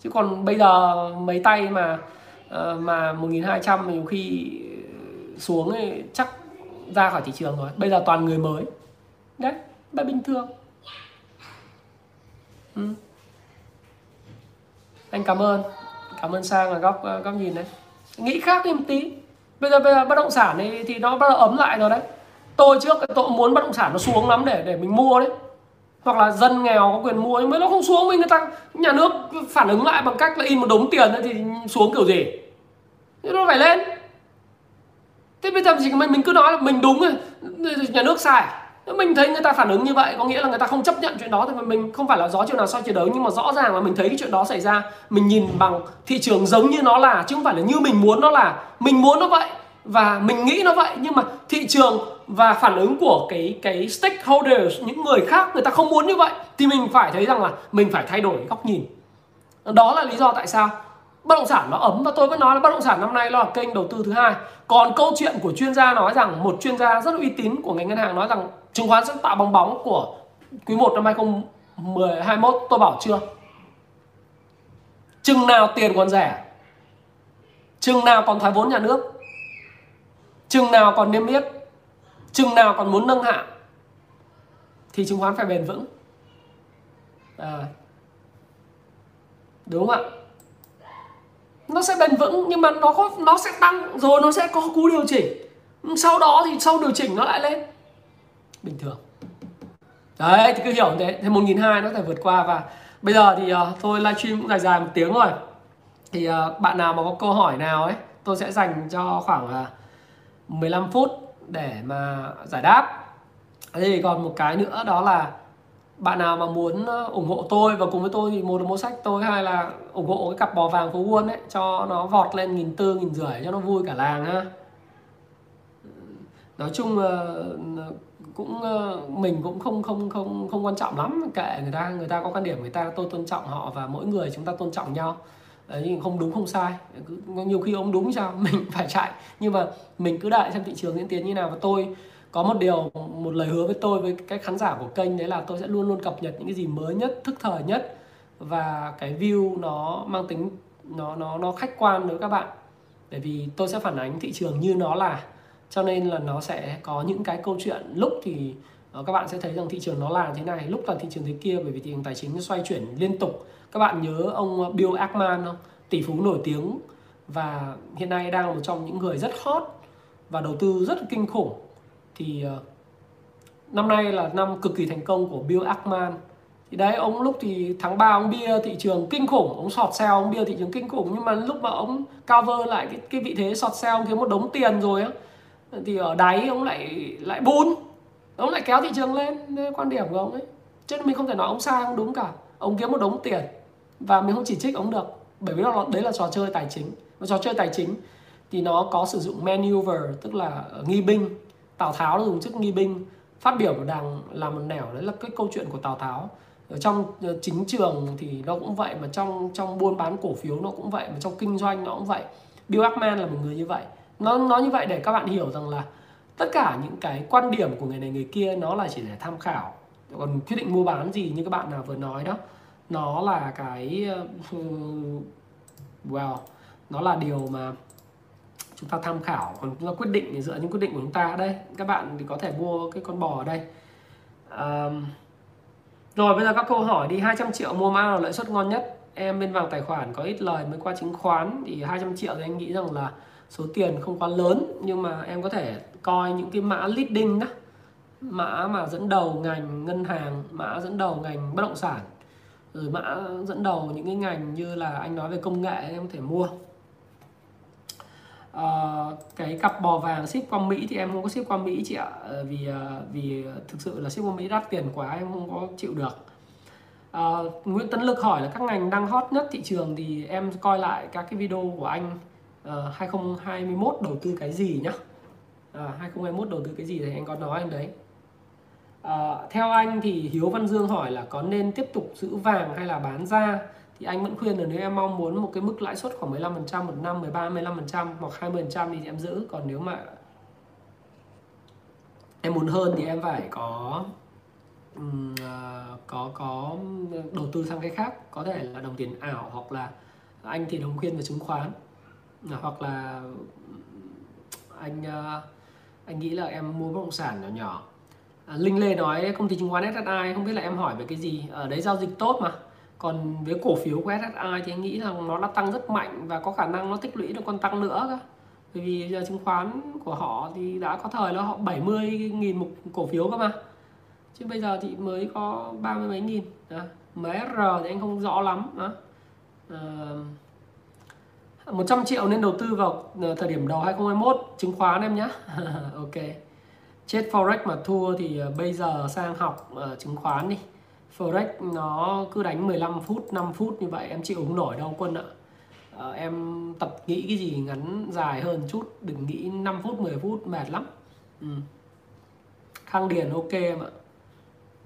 chứ còn bây giờ mấy tay mà ờ, mà 1200 nhiều khi xuống ấy, chắc ra khỏi thị trường rồi. Bây giờ toàn người mới. Đấy đã bình thường. Ừ. anh cảm ơn. Cảm ơn sang là góc góc nhìn đấy. Nghĩ khác thêm một tí. Bây giờ bây giờ bất động sản thì, thì nó bắt đầu ấm lại rồi đấy tôi trước, tôi muốn bất động sản nó xuống lắm để để mình mua đấy. Hoặc là dân nghèo có quyền mua, nhưng mà nó không xuống, mình người ta, nhà nước phản ứng lại bằng cách là in một đống tiền thì xuống kiểu gì? Nó phải lên. Thế bây giờ chỉ mình mình cứ nói là mình đúng rồi, nhà nước sai. Mình thấy người ta phản ứng như vậy, có nghĩa là người ta không chấp nhận chuyện đó thì mình không phải là gió chiều nào soi chiều đấy nhưng mà rõ ràng là mình thấy cái chuyện đó xảy ra. Mình nhìn bằng thị trường giống như nó là, chứ không phải là như mình muốn nó là. Mình muốn nó vậy và mình nghĩ nó vậy, nhưng mà thị trường và phản ứng của cái cái stakeholders, những người khác, người ta không muốn như vậy, thì mình phải thấy rằng là mình phải thay đổi góc nhìn. Đó là lý do tại sao bất động sản nó ấm và tôi vẫn nói là bất động sản năm nay nó là kênh đầu tư thứ hai. Còn câu chuyện của chuyên gia nói rằng, một chuyên gia rất uy tín của ngành ngân hàng nói rằng chứng khoán sẽ tạo bong bóng của quý 1 năm 2021 tôi bảo chưa? Chừng nào tiền còn rẻ, chừng nào còn thoái vốn nhà nước, chừng nào còn niêm yết chừng nào còn muốn nâng hạ thì chứng khoán phải bền vững. À, đúng không ạ? Nó sẽ bền vững nhưng mà nó có nó sẽ tăng rồi nó sẽ có cú điều chỉnh. Sau đó thì sau điều chỉnh nó lại lên. Bình thường. Đấy thì cứ hiểu thế. Thì một nghìn hai nó có thể vượt qua và bây giờ thì à, uh, tôi livestream cũng dài dài một tiếng rồi. Thì uh, bạn nào mà có câu hỏi nào ấy tôi sẽ dành cho khoảng à, uh, 15 phút để mà giải đáp. Thì còn một cái nữa đó là bạn nào mà muốn ờ, ủng hộ tôi và cùng với tôi thì một là mua sách tôi hay là ủng hộ cái cặp bò vàng phố quân ấy, cho nó vọt lên nghìn tư, nghìn rưỡi, cho nó vui cả làng ha. Nói chung cũng ờ, mình cũng không không không không quan trọng lắm, kệ người ta người ta có quan điểm, người ta tôi tôn trọng họ và mỗi người chúng ta tôn trọng nhau nhưng không đúng, không sai. Nhiều khi ông đúng sao? Mình phải chạy. Nhưng mà mình cứ đợi xem thị trường diễn tiến như nào. Và tôi có một điều, một lời hứa với tôi, với các khán giả của kênh, đấy là tôi sẽ luôn luôn cập nhật những cái gì mới nhất, thức thời nhất. Và cái view nó mang tính, nó nó nó khách quan đối với các bạn. Bởi vì tôi sẽ phản ánh thị trường như nó là. Cho nên là nó sẽ có những cái câu chuyện lúc thì ờ, các bạn sẽ thấy rằng thị trường nó là thế này, lúc là thị trường thế kia. Bởi vì thị trường tài chính nó xoay chuyển liên tục các bạn nhớ ông ờ, Bill Ackman không? Tỷ phú nổi tiếng và hiện nay đang là một trong những người rất hot và đầu tư rất kinh khủng. Thì ờ, năm nay là năm cực kỳ thành công của Bill Ackman. Thì đấy ông lúc thì tháng 3 ông bia thị trường kinh khủng ông sọt sale ông bia thị trường kinh khủng. Nhưng mà lúc mà ông cover lại cái cái vị thế sọt sale ông kiếm một đống tiền rồi á thì ở đáy ông lại lại bún, ông lại kéo thị trường lên. Quan điểm của ông ấy. Chứ mình không thể nói ông sai ông đúng cả. Ông kiếm một đống tiền và mình không chỉ trích ông được, bởi vì đó đấy là trò chơi tài chính. Và trò chơi tài chính thì nó có sử dụng maneuver, tức là ờ, nghi binh. Tào tháo dùng chức nghi binh, phát biểu của đảng làm một nẻo, đấy là cái câu chuyện của tào tháo. Ở trong ờ, chính trường thì nó cũng vậy, mà trong trong buôn bán cổ phiếu nó cũng vậy, mà trong kinh doanh nó cũng vậy. Bill Ackman là một người như vậy. Nó nói như vậy để các bạn hiểu rằng là tất cả những cái quan điểm của người này người kia nó là chỉ để tham khảo. Còn quyết định mua bán gì như các bạn nào vừa nói đó nó là cái ờ, well nó là điều mà chúng ta tham khảo còn chúng ta quyết định thì dựa những quyết định của chúng ta đây. Các bạn thì có thể mua cái con bò ở đây. Um, rồi bây giờ các câu hỏi đi. 200 triệu mua mã nào lợi suất ngon nhất? Em bên vào tài khoản có ít lời mới qua chứng khoán. Thì 200 triệu thì anh nghĩ rằng là số tiền không quá lớn nhưng mà em có thể coi những cái mã leading đó mã mà dẫn đầu ngành ngân hàng mã dẫn đầu ngành bất động sản rồi mã dẫn đầu những cái ngành như là anh nói về công nghệ em có thể mua. À, cái cặp bò vàng ship qua Mỹ thì em không có ship qua Mỹ chị ạ. Ờ, vì ờ, vì thực sự là ship qua Mỹ đắt tiền quá em không có chịu được. À, Nguyễn Tấn Lực hỏi là các ngành đang hot nhất thị trường thì em coi lại các cái video của anh uh, 2021 đầu tư cái gì nhá? À, 2021 đầu tư cái gì thì anh có nói anh đấy à, theo anh thì Hiếu Văn Dương hỏi là có nên tiếp tục giữ vàng hay là bán ra? Thì anh vẫn khuyên là nếu em mong muốn một cái mức lãi suất khoảng 15% một năm 13 15% hoặc 20% thì em giữ. Còn nếu mà em muốn hơn thì em phải có um, có có đầu tư sang cái khác. Có thể là đồng tiền ảo hoặc là anh thì đồng khuyên về chứng khoán. À, hoặc là anh ờ, anh nghĩ là em mua bất động sản nhỏ nhỏ à, Linh Lê nói công ty chứng khoán SSI không biết là em hỏi về cái gì. Ở đấy giao dịch tốt mà. Còn với cổ phiếu của SSI thì anh nghĩ rằng nó đã tăng rất mạnh và có khả năng nó tích lũy được còn tăng nữa cơ. Bởi vì giờ chứng khoán của họ thì đã có thời là họ 70 nghìn một cổ phiếu cơ mà. Chứ bây giờ thì mới có ba mươi mấy nghìn. Đó. MSR thì anh không rõ lắm. Đó. Ờ, à, 100 triệu nên đầu tư vào ờ, thời điểm đầu 2021 chứng khoán em nhé ok chết forex mà thua thì ờ, bây giờ sang học uh, chứng khoán đi. Forex nó cứ đánh 15 phút 5 phút như vậy em chịu không nổi đâu quân ạ. À, em tập nghĩ cái gì ngắn dài hơn chút đừng nghĩ 5 phút 10 phút mệt lắm. Ừ. khang điền ok em ạ.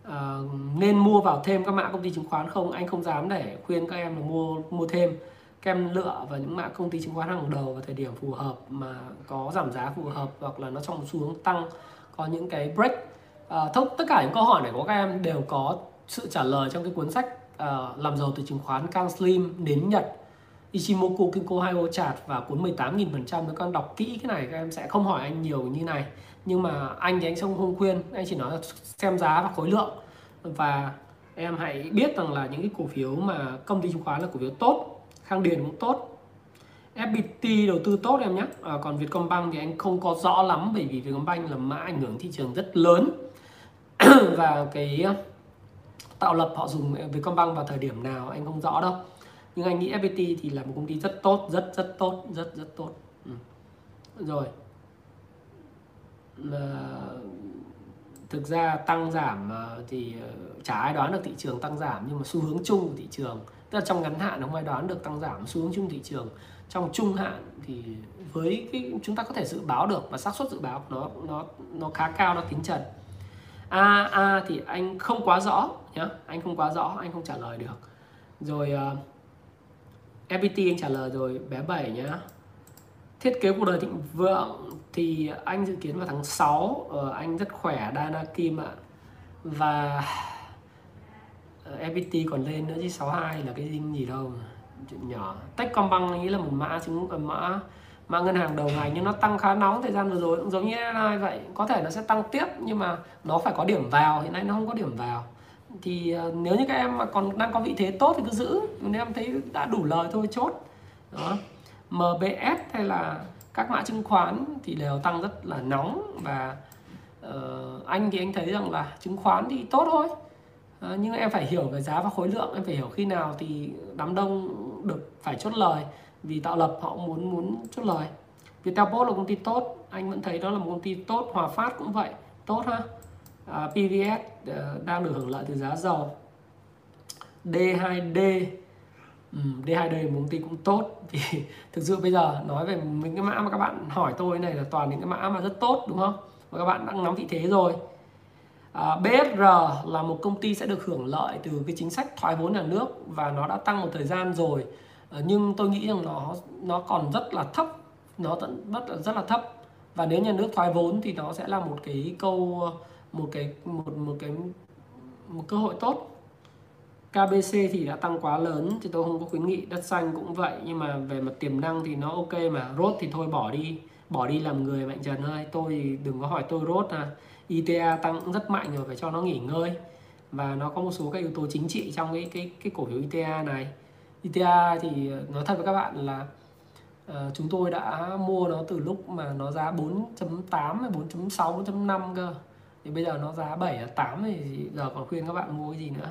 À, nên mua vào thêm các mã công ty chứng khoán không? Anh không dám để khuyên các em là mua mua thêm. Các em lựa vào những mã công ty chứng khoán hàng đầu vào thời điểm phù hợp mà có giảm giá phù hợp hoặc là nó trong một tăng có những cái break. À, tất cả những câu hỏi này của các em đều có sự trả lời trong cái cuốn sách uh, làm giàu từ chứng khoán Kang Slim đến Nhật Ichimoku Kinko Hayo chart và cuốn 18.000% nếu con đọc kỹ cái này các em sẽ không hỏi anh nhiều như này. Nhưng mà anh thì anh không không khuyên anh chỉ nói là xem giá và khối lượng. Và em hãy biết rằng là những cái cổ phiếu mà công ty chứng khoán là cổ phiếu tốt Khang Điền cũng tốt. FPT đầu tư tốt em nhé. À, còn Vietcombank thì anh không có rõ lắm bởi vì Vietcombank là mã ảnh hưởng thị trường rất lớn. Và cái ờ, tạo lập họ dùng Vietcombank vào thời điểm nào anh không rõ đâu. Nhưng anh nghĩ FPT thì là một công ty rất tốt rất rất tốt rất rất tốt. Ừ. rồi. Mà thực ra tăng giảm ờ, thì ờ, chả ai đoán được thị trường tăng giảm nhưng mà xu hướng chung của thị trường tức là trong ngắn hạn không ai đoán được tăng giảm xu hướng chung thị trường trong trung hạn thì với cái chúng ta có thể dự báo được và xác suất dự báo nó nó nó khá cao nó tính trần. A a thì anh không quá rõ nhá anh không quá rõ anh không trả lời được. Rồi ờ, uh, FPT anh trả lời rồi bé 7 nhá. Thiết kế cuộc đời thịnh vượng thì anh dự kiến vào tháng 6 uh, ờ, anh rất khỏe Dana Kim ạ. Và ờ, uh, FPT còn lên nữa chứ 62 là cái dinh gì đâu chuyện nhỏ. Techcombank anh nghĩ là một mã chứng uh, mã mã ngân hàng đầu ngành nhưng nó tăng khá nóng thời gian vừa rồi cũng giống như ai vậy. Có thể nó sẽ tăng tiếp nhưng mà nó phải có điểm vào hiện nay nó không có điểm vào. Thì uh, nếu như các em mà còn đang có vị thế tốt thì cứ giữ. Nếu em thấy đã đủ lời thôi chốt. Đó. MBS hay là các mã chứng khoán thì đều tăng rất là nóng và uh, anh thì anh thấy rằng là chứng khoán thì tốt thôi. Uh, nhưng em phải hiểu về giá và khối lượng em phải hiểu khi nào thì đám đông được phải chốt lời vì tạo lập họ muốn muốn chốt lời. Viettel Post là công ty tốt anh vẫn thấy đó là một công ty tốt Hòa Phát cũng vậy tốt ha. À, PVS uh, ờ, đang được hưởng lợi từ giá dầu. D2D ừ, D2D một công ty cũng tốt. Thì thực sự bây giờ nói về những cái mã mà các bạn hỏi tôi này là toàn những cái mã mà rất tốt đúng không? Và các bạn đang nắm vị thế rồi. Ờ, à, BSR là một công ty sẽ được hưởng lợi từ cái chính sách thoái vốn nhà nước và nó đã tăng một thời gian rồi. À, nhưng tôi nghĩ rằng nó nó còn rất là thấp nó rất là rất là thấp. Và nếu nhà nước thoái vốn thì nó sẽ là một cái câu một cái một một cái một cơ hội tốt. KBC thì đã tăng quá lớn thì tôi không có khuyến nghị đất xanh cũng vậy nhưng mà về mặt tiềm năng thì nó ok mà. Rốt thì thôi bỏ đi bỏ đi làm người mạnh trần ơi. Tôi đừng có hỏi tôi rốt à ITA tăng rất mạnh rồi phải cho nó nghỉ ngơi và nó có một số các yếu tố chính trị trong cái cái cái cổ phiếu ITA này ITA thì ờ, nói thật với các bạn là uh, chúng tôi đã mua nó từ lúc mà nó giá 4.8 4.6 4.5 cơ thì bây giờ nó giá 7 8 à, thì giờ còn khuyên các bạn mua cái gì nữa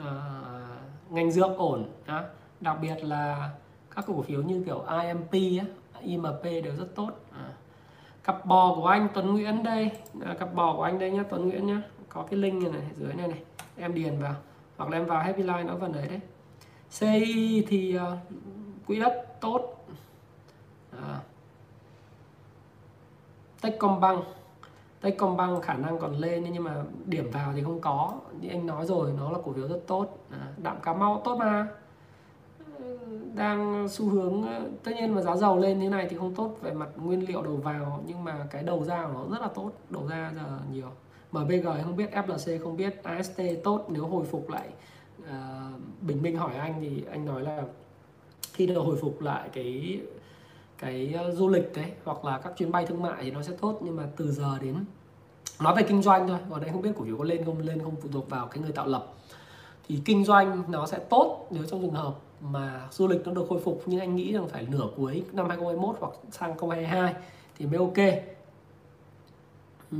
uh, ngành dược ổn đó. đặc biệt là các cổ phiếu như kiểu IMP á, IMP đều rất tốt à cặp bò của anh Tuấn Nguyễn đây. À, cặp bò của anh đây nhá Tuấn Nguyễn nhá. Có cái link này, này dưới này này. Em điền vào hoặc là em vào Happy Line nó vào đấy. Đấy CI thì uh, quỹ đất tốt. À. Techcombank. Techcombank khả năng còn lên nhưng mà điểm vào thì không có. Như anh nói rồi nó là cổ phiếu rất tốt. À, đạm cà mau tốt mà đang xu hướng ờ, tất nhiên mà giá dầu lên thế này thì không tốt về mặt nguyên liệu đầu vào nhưng mà cái đầu ra của nó rất là tốt đầu ra giờ nhiều. MBG không biết FLC không biết AST tốt nếu hồi phục lại à, Bình Minh hỏi anh thì anh nói là khi được hồi phục lại cái cái ờ, du lịch đấy hoặc là các chuyến bay thương mại thì nó sẽ tốt nhưng mà từ giờ đến nói về kinh doanh thôi còn đây không biết cổ phiếu có lên không lên không phụ thuộc vào cái người tạo lập. Thì kinh doanh nó sẽ tốt nếu trong trường hợp mà du lịch nó được khôi phục nhưng anh nghĩ rằng phải nửa cuối năm 2021 hoặc sang 2022 thì mới ok. Ừ.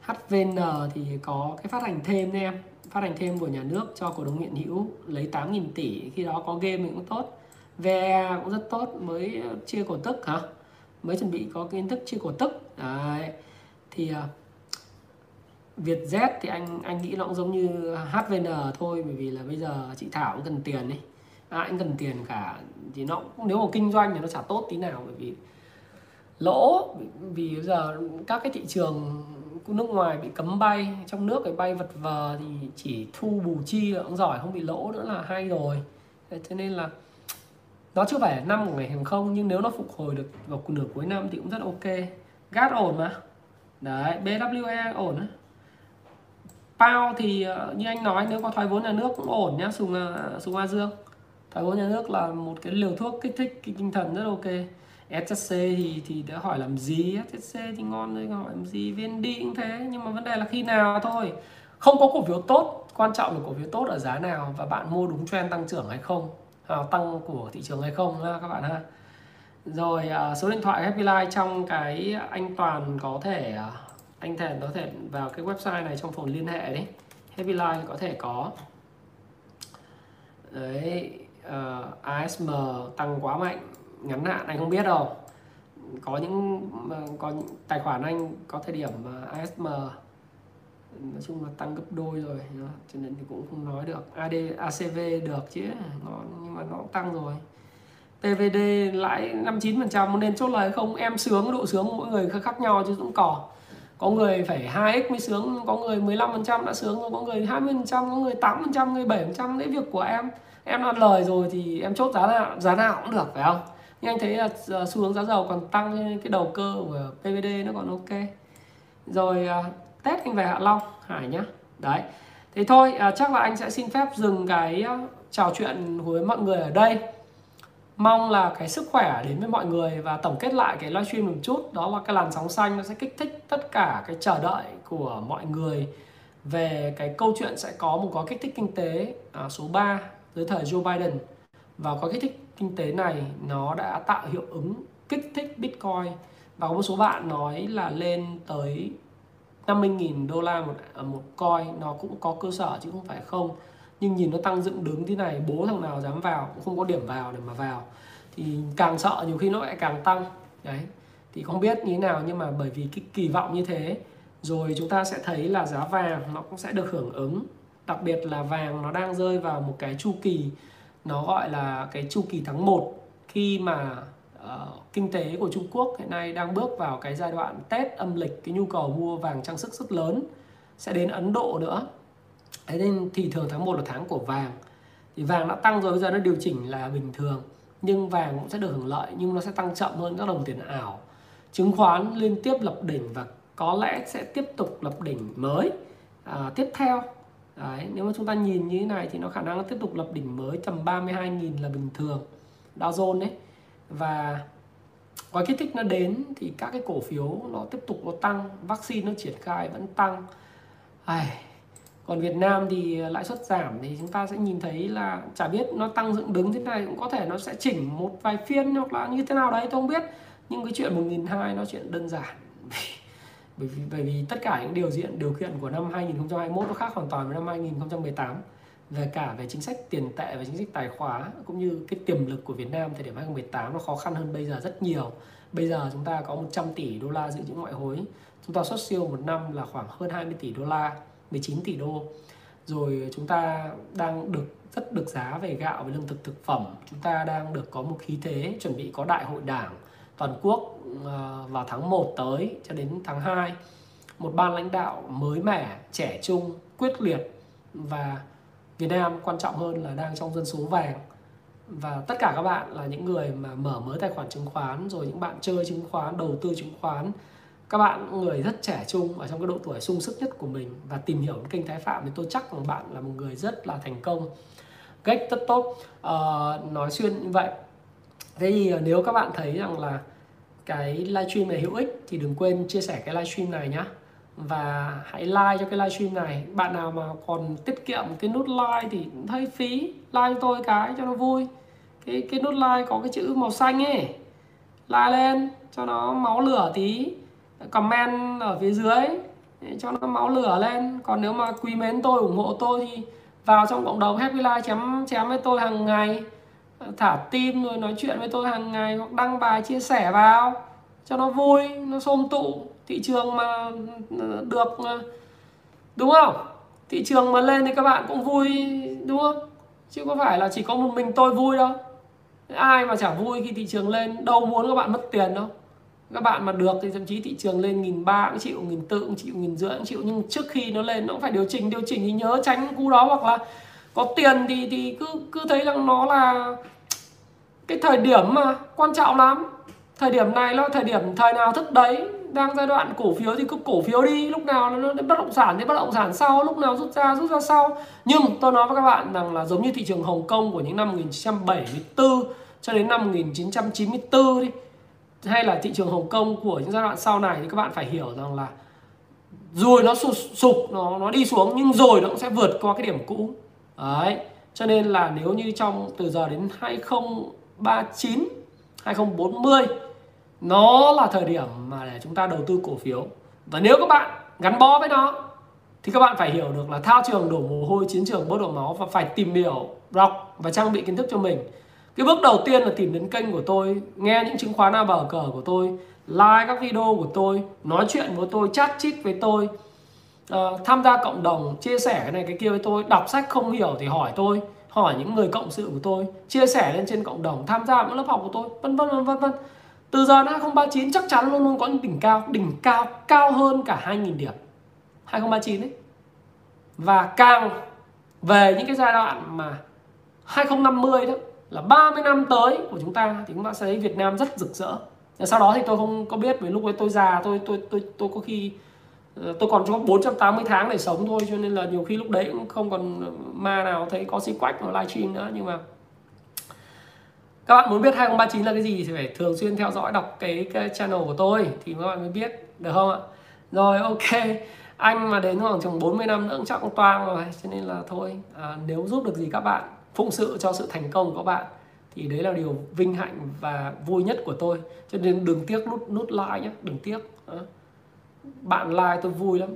HVN thì có cái phát hành thêm đấy em. Phát hành thêm của nhà nước cho cổ đông hiện hữu lấy 8.000 tỷ, khi đó có game thì cũng tốt. VE cũng rất tốt, mới chia cổ tức hả? Mới chuẩn bị có kiến thức chia cổ tức. Đấy. Thì à, Việt Vietjet thì anh anh nghĩ nó cũng giống như HVN thôi, bởi vì là bây giờ chị Thảo cũng cần tiền ấy. À, ai cũng cần tiền cả thì nó nếu mà kinh doanh thì nó chả tốt tí nào bởi vì lỗ vì bây giờ các cái thị trường nước ngoài bị cấm bay trong nước cái bay vật vờ thì chỉ thu bù chi là cũng giỏi không bị lỗ nữa là hay rồi. Cho nên là nó chưa phải năm của ngành hàng không nhưng nếu nó phục hồi được vào nửa cuối năm thì cũng rất ok. Gas ổn mà. Đấy BWE ổn á. Pao thì ờ, như anh nói nếu có thoái vốn nhà nước cũng ổn nhá Sùng ờ, Sùng A Dương thoái vốn nhà nước là một cái liều thuốc kích thích cái tinh thần rất ok. SSC thì thì đã hỏi làm gì? SSC thì ngon rồi hỏi làm gì? VND cũng thế nhưng mà vấn đề là khi nào thôi? Không có cổ phiếu tốt quan trọng là cổ phiếu tốt ở giá nào và bạn mua đúng trend tăng trưởng hay không? À, tăng của thị trường hay không ha các bạn ha. Rồi à, số điện thoại Happy Life trong cái anh Toàn có thể à, anh Thèn có thể vào cái website này trong phần liên hệ đấy Happy Life có thể có. Đấy. Ờ, uh, ASM tăng quá mạnh ngắn hạn anh không biết đâu. Có những ờ, có những tài khoản anh có thời điểm ASM nói chung là tăng gấp đôi rồi cho nên thì cũng không nói được. AD ACV được chứ nó nhưng mà nó cũng tăng rồi. PVD lãi 59 phần trăm nên chốt lời không? Em sướng độ sướng mỗi người khác nhau chứ cũng cỏ có người phải 2x mới sướng có người 15% đã sướng rồi có người 20% có người 8% trăm, người 7% đấy việc của em em ăn lời rồi thì em chốt giá nào giá nào cũng được phải không? Nhưng anh thấy là ờ, xu hướng giá dầu còn tăng nên cái đầu cơ của PVD nó còn ok. Rồi uh, test anh về Hạ Long Hải nhá. Đấy. Thế thôi ờ, chắc là anh sẽ xin phép dừng cái trò chuyện với mọi người ở đây. Mong là cái sức khỏe đến với mọi người và tổng kết lại cái livestream một chút. Đó là cái làn sóng xanh nó sẽ kích thích tất cả cái chờ đợi của mọi người về cái câu chuyện sẽ có một gói kích thích kinh tế à, số 3 dưới thời Joe Biden. Và gói kích thích kinh tế này, nó đã tạo hiệu ứng kích thích Bitcoin. Và có một số bạn nói là lên tới 50.000 đô la một à, một coin, nó cũng có cơ sở chứ không phải không. Nhưng nhìn nó tăng dựng đứng thế này, bố thằng nào dám vào cũng không có điểm vào để mà vào. Thì càng sợ nhiều khi nó lại càng tăng. Đấy. Thì không biết như thế nào, nhưng mà bởi vì cái kỳ vọng như thế, rồi chúng ta sẽ thấy là giá vàng nó cũng sẽ được hưởng ứng đặc biệt là vàng nó đang rơi vào một cái chu kỳ nó gọi là cái chu kỳ tháng 1 khi mà uh, kinh tế của Trung Quốc hiện nay đang bước vào cái giai đoạn Tết âm lịch cái nhu cầu mua vàng trang sức rất lớn sẽ đến Ấn Độ nữa. Thế nên thì thường tháng 1 là tháng của vàng. Thì vàng đã tăng rồi bây giờ nó điều chỉnh là bình thường nhưng vàng cũng sẽ được hưởng lợi nhưng nó sẽ tăng chậm hơn các đồng tiền ảo. Chứng khoán liên tiếp lập đỉnh và có lẽ sẽ tiếp tục lập đỉnh mới. À, tiếp theo Đấy, nếu mà chúng ta nhìn như thế này thì nó khả năng nó tiếp tục lập đỉnh mới tầm 32.000 là bình thường Dow Jones đấy và gói kích thích nó đến thì các cái cổ phiếu nó tiếp tục nó tăng vaccine nó triển khai vẫn tăng. Ai, còn Việt Nam thì lãi suất giảm thì chúng ta sẽ nhìn thấy là chả biết nó tăng dựng đứng thế này cũng có thể nó sẽ chỉnh một vài phiên hoặc là như thế nào đấy tôi không biết. Nhưng cái chuyện 1.200 nó chuyện đơn giản. bởi vì bởi vì tất cả những điều diện điều kiện của năm 2021 nó khác hoàn toàn với năm 2018 về cả về chính sách tiền tệ và chính sách tài khóa cũng như cái tiềm lực của Việt Nam thời điểm 2018 nó khó khăn hơn bây giờ rất nhiều. Bây giờ chúng ta có 100 tỷ đô la dự trữ ngoại hối, chúng ta xuất siêu một năm là khoảng hơn 20 tỷ đô la, 19 tỷ đô. Rồi chúng ta đang được rất được giá về gạo về lương thực thực phẩm, chúng ta đang được có một khí thế chuẩn bị có đại hội đảng toàn quốc ờ, vào tháng 1 tới cho đến tháng 2 một ban lãnh đạo mới mẻ trẻ trung quyết liệt và Việt Nam quan trọng hơn là đang trong dân số vàng. Và tất cả các bạn là những người mà mở mới tài khoản chứng khoán rồi những bạn chơi chứng khoán đầu tư chứng khoán các bạn người rất trẻ trung ở trong cái độ tuổi sung sức nhất của mình và tìm hiểu kênh Thái Phạm thì tôi chắc rằng bạn là một người rất là thành công cách rất tốt. Uh, nói xuyên như vậy. Thế thì ờ, nếu các bạn thấy rằng là cái livestream này hữu ích thì đừng quên chia sẻ cái livestream này nhé và hãy like cho cái livestream này. Bạn nào mà còn tiết kiệm cái nút like thì hơi phí. Like cho tôi cái cho nó vui. Cái cái nút like có cái chữ màu xanh ấy. Like lên, cho nó máu lửa tí. Comment ở phía dưới, cho nó máu lửa lên. Còn nếu mà quý mến tôi, ủng hộ tôi thì vào trong cộng đồng happy life chém chém với tôi hàng ngày thả tim rồi nói chuyện với tôi hàng ngày hoặc đăng bài chia sẻ vào, cho nó vui, nó xôm tụ. Thị trường mà ừ, được ừ, đúng không? Thị trường mà lên thì các bạn cũng vui, đúng không? Chứ có phải là chỉ có một mình tôi vui đâu. Ai mà chả vui khi thị trường lên, đâu muốn các bạn mất tiền đâu. Các bạn mà được thì thậm chí thị trường lên nghìn ba cũng chịu, nghìn tự cũng chịu, nghìn rưỡi cũng chịu. Nhưng trước khi nó lên, nó cũng phải điều chỉnh điều chỉnh thì nhớ tránh cú đó hoặc là có tiền thì thì cứ cứ thấy rằng nó là cái thời điểm mà quan trọng lắm. Thời điểm này là thời điểm thời nào thức đấy. Đang giai đoạn cổ phiếu thì cứ cổ phiếu đi. Lúc nào nó bất động sản thì bất động sản sau. Lúc nào rút ra rút ra sau. Nhưng tôi nói với các bạn rằng là giống như thị trường Hồng Kông của những năm 1974 cho đến năm 1994 đi hay là thị trường Hồng Kông của những giai đoạn sau này thì các bạn phải hiểu rằng là rồi nó sụp, sụp nó nó đi xuống nhưng rồi nó cũng sẽ vượt qua cái điểm cũ đấy, cho nên là nếu như trong từ giờ đến 2039 2040 nó là thời điểm mà để chúng ta đầu tư cổ phiếu. Và nếu các bạn gắn bó với nó, thì các bạn phải hiểu được là thao trường đổ mồ hôi, chiến trường bớt đổ máu và phải tìm hiểu, đọc và trang bị kiến thức cho mình. Cái bước đầu tiên là tìm đến kênh của tôi, nghe những chứng khoán a bờ cờ của tôi, like các video của tôi, nói chuyện với tôi, chat chít với tôi uh, tham gia cộng đồng chia sẻ cái này cái kia với tôi. Đọc sách không hiểu thì hỏi tôi hỏi những người cộng sự của tôi. Chia sẻ lên trên cộng đồng tham gia những lớp học của tôi vân vân vân vân từ giờ đến 2039 chắc chắn luôn luôn có những đỉnh cao đỉnh cao cao hơn cả 2.000 điểm. 2039 ấy. Và càng về những cái giai đoạn mà 2050 đó là 30 năm tới của chúng ta thì chúng ta sẽ thấy Việt Nam rất rực rỡ. Sau đó thì tôi không có biết về lúc ấy tôi già tôi tôi tôi tôi có khi Ờ, tôi còn có 480 tháng để sống thôi cho nên là nhiều khi lúc đấy cũng không còn ma nào thấy có xí quách nó livestream nữa. Nhưng mà các bạn muốn biết 2039 là cái gì thì phải thường xuyên theo dõi đọc cái, cái channel của tôi thì các bạn mới biết được không ạ? Rồi ok. Anh mà đến khoảng chừng 40 năm nữa cũng chắc cũng toang rồi cho nên là thôi. À, nếu giúp được gì các bạn phụng sự cho sự thành công của các bạn thì đấy là điều vinh hạnh và vui nhất của tôi. Cho nên đừng tiếc nút nút like nhé đừng tiếc bạn like tôi vui lắm.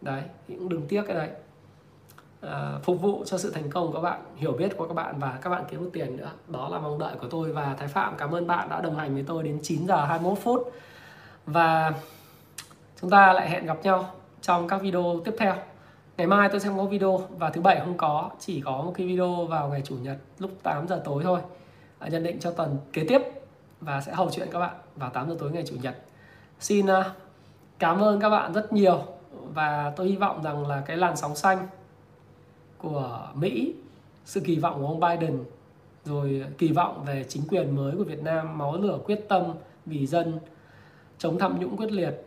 Đấy thì cũng đừng tiếc cái đấy. À, phục vụ cho sự thành công của các bạn hiểu biết của các bạn và các bạn kiếm được tiền nữa. Đó là mong đợi của tôi và Thái Phạm cảm ơn bạn đã đồng hành với tôi đến 9 giờ 21 phút. Và chúng ta lại hẹn gặp nhau trong các video tiếp theo. Ngày mai tôi sẽ có video và thứ bảy không có chỉ có một cái video vào ngày chủ nhật lúc 8 giờ tối thôi. À, nhận định cho tuần kế tiếp và sẽ hầu chuyện các bạn vào 8 giờ tối ngày chủ nhật. Xin uh, cảm ơn các bạn rất nhiều. Và tôi hy vọng rằng là cái làn sóng xanh của Mỹ, sự kỳ vọng của ông Biden, rồi kỳ vọng về chính quyền mới của Việt Nam, máu lửa quyết tâm vì dân, chống tham nhũng quyết liệt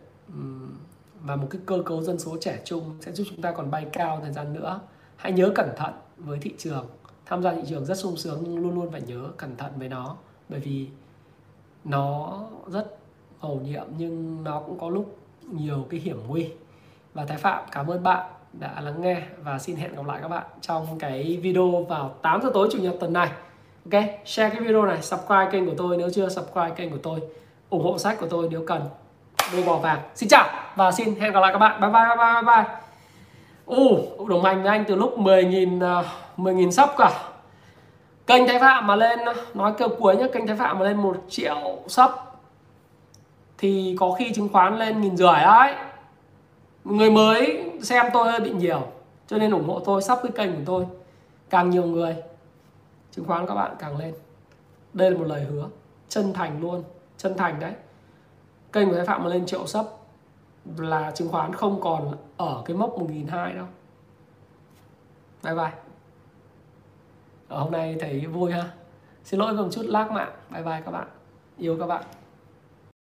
và một cái cơ cấu dân số trẻ trung sẽ giúp chúng ta còn bay cao thời gian nữa. Hãy nhớ cẩn thận với thị trường. Tham gia thị trường rất sung sướng, nhưng luôn luôn phải nhớ cẩn thận với nó. Bởi vì nó rất mầu nhiệm, nhưng nó cũng có lúc nhiều cái hiểm nguy. Và thái phạm cảm ơn bạn đã lắng nghe và xin hẹn gặp lại các bạn trong cái video vào 8 giờ tối chủ nhật tuần này. Ok share cái video này subscribe kênh của tôi nếu chưa subscribe kênh của tôi. Ủng hộ sách của tôi nếu cần. Đôi bò vàng. Xin chào và xin hẹn gặp lại các bạn. Bye bye bye bye bye, bye. Uh, đồng hành với anh từ lúc 10.000 10.000 à, sub cả. Kênh Thái Phạm mà lên nói câu cuối nhé kênh Thái Phạm mà lên một triệu sub thì có khi chứng khoán lên nghìn rưỡi đấy người mới xem tôi hơi bị nhiều, cho nên ủng hộ tôi, sắp cái kênh của tôi. Càng nhiều người, chứng khoán các bạn càng lên. Đây là một lời hứa, chân thành luôn, chân thành đấy. Kênh của Thái Phạm mà lên triệu sấp là chứng khoán không còn ở cái mốc 1.200 đâu. Bye bye. Ở hôm nay thấy vui ha. Xin lỗi một chút lag mạng. Bye bye các bạn. Yêu các bạn.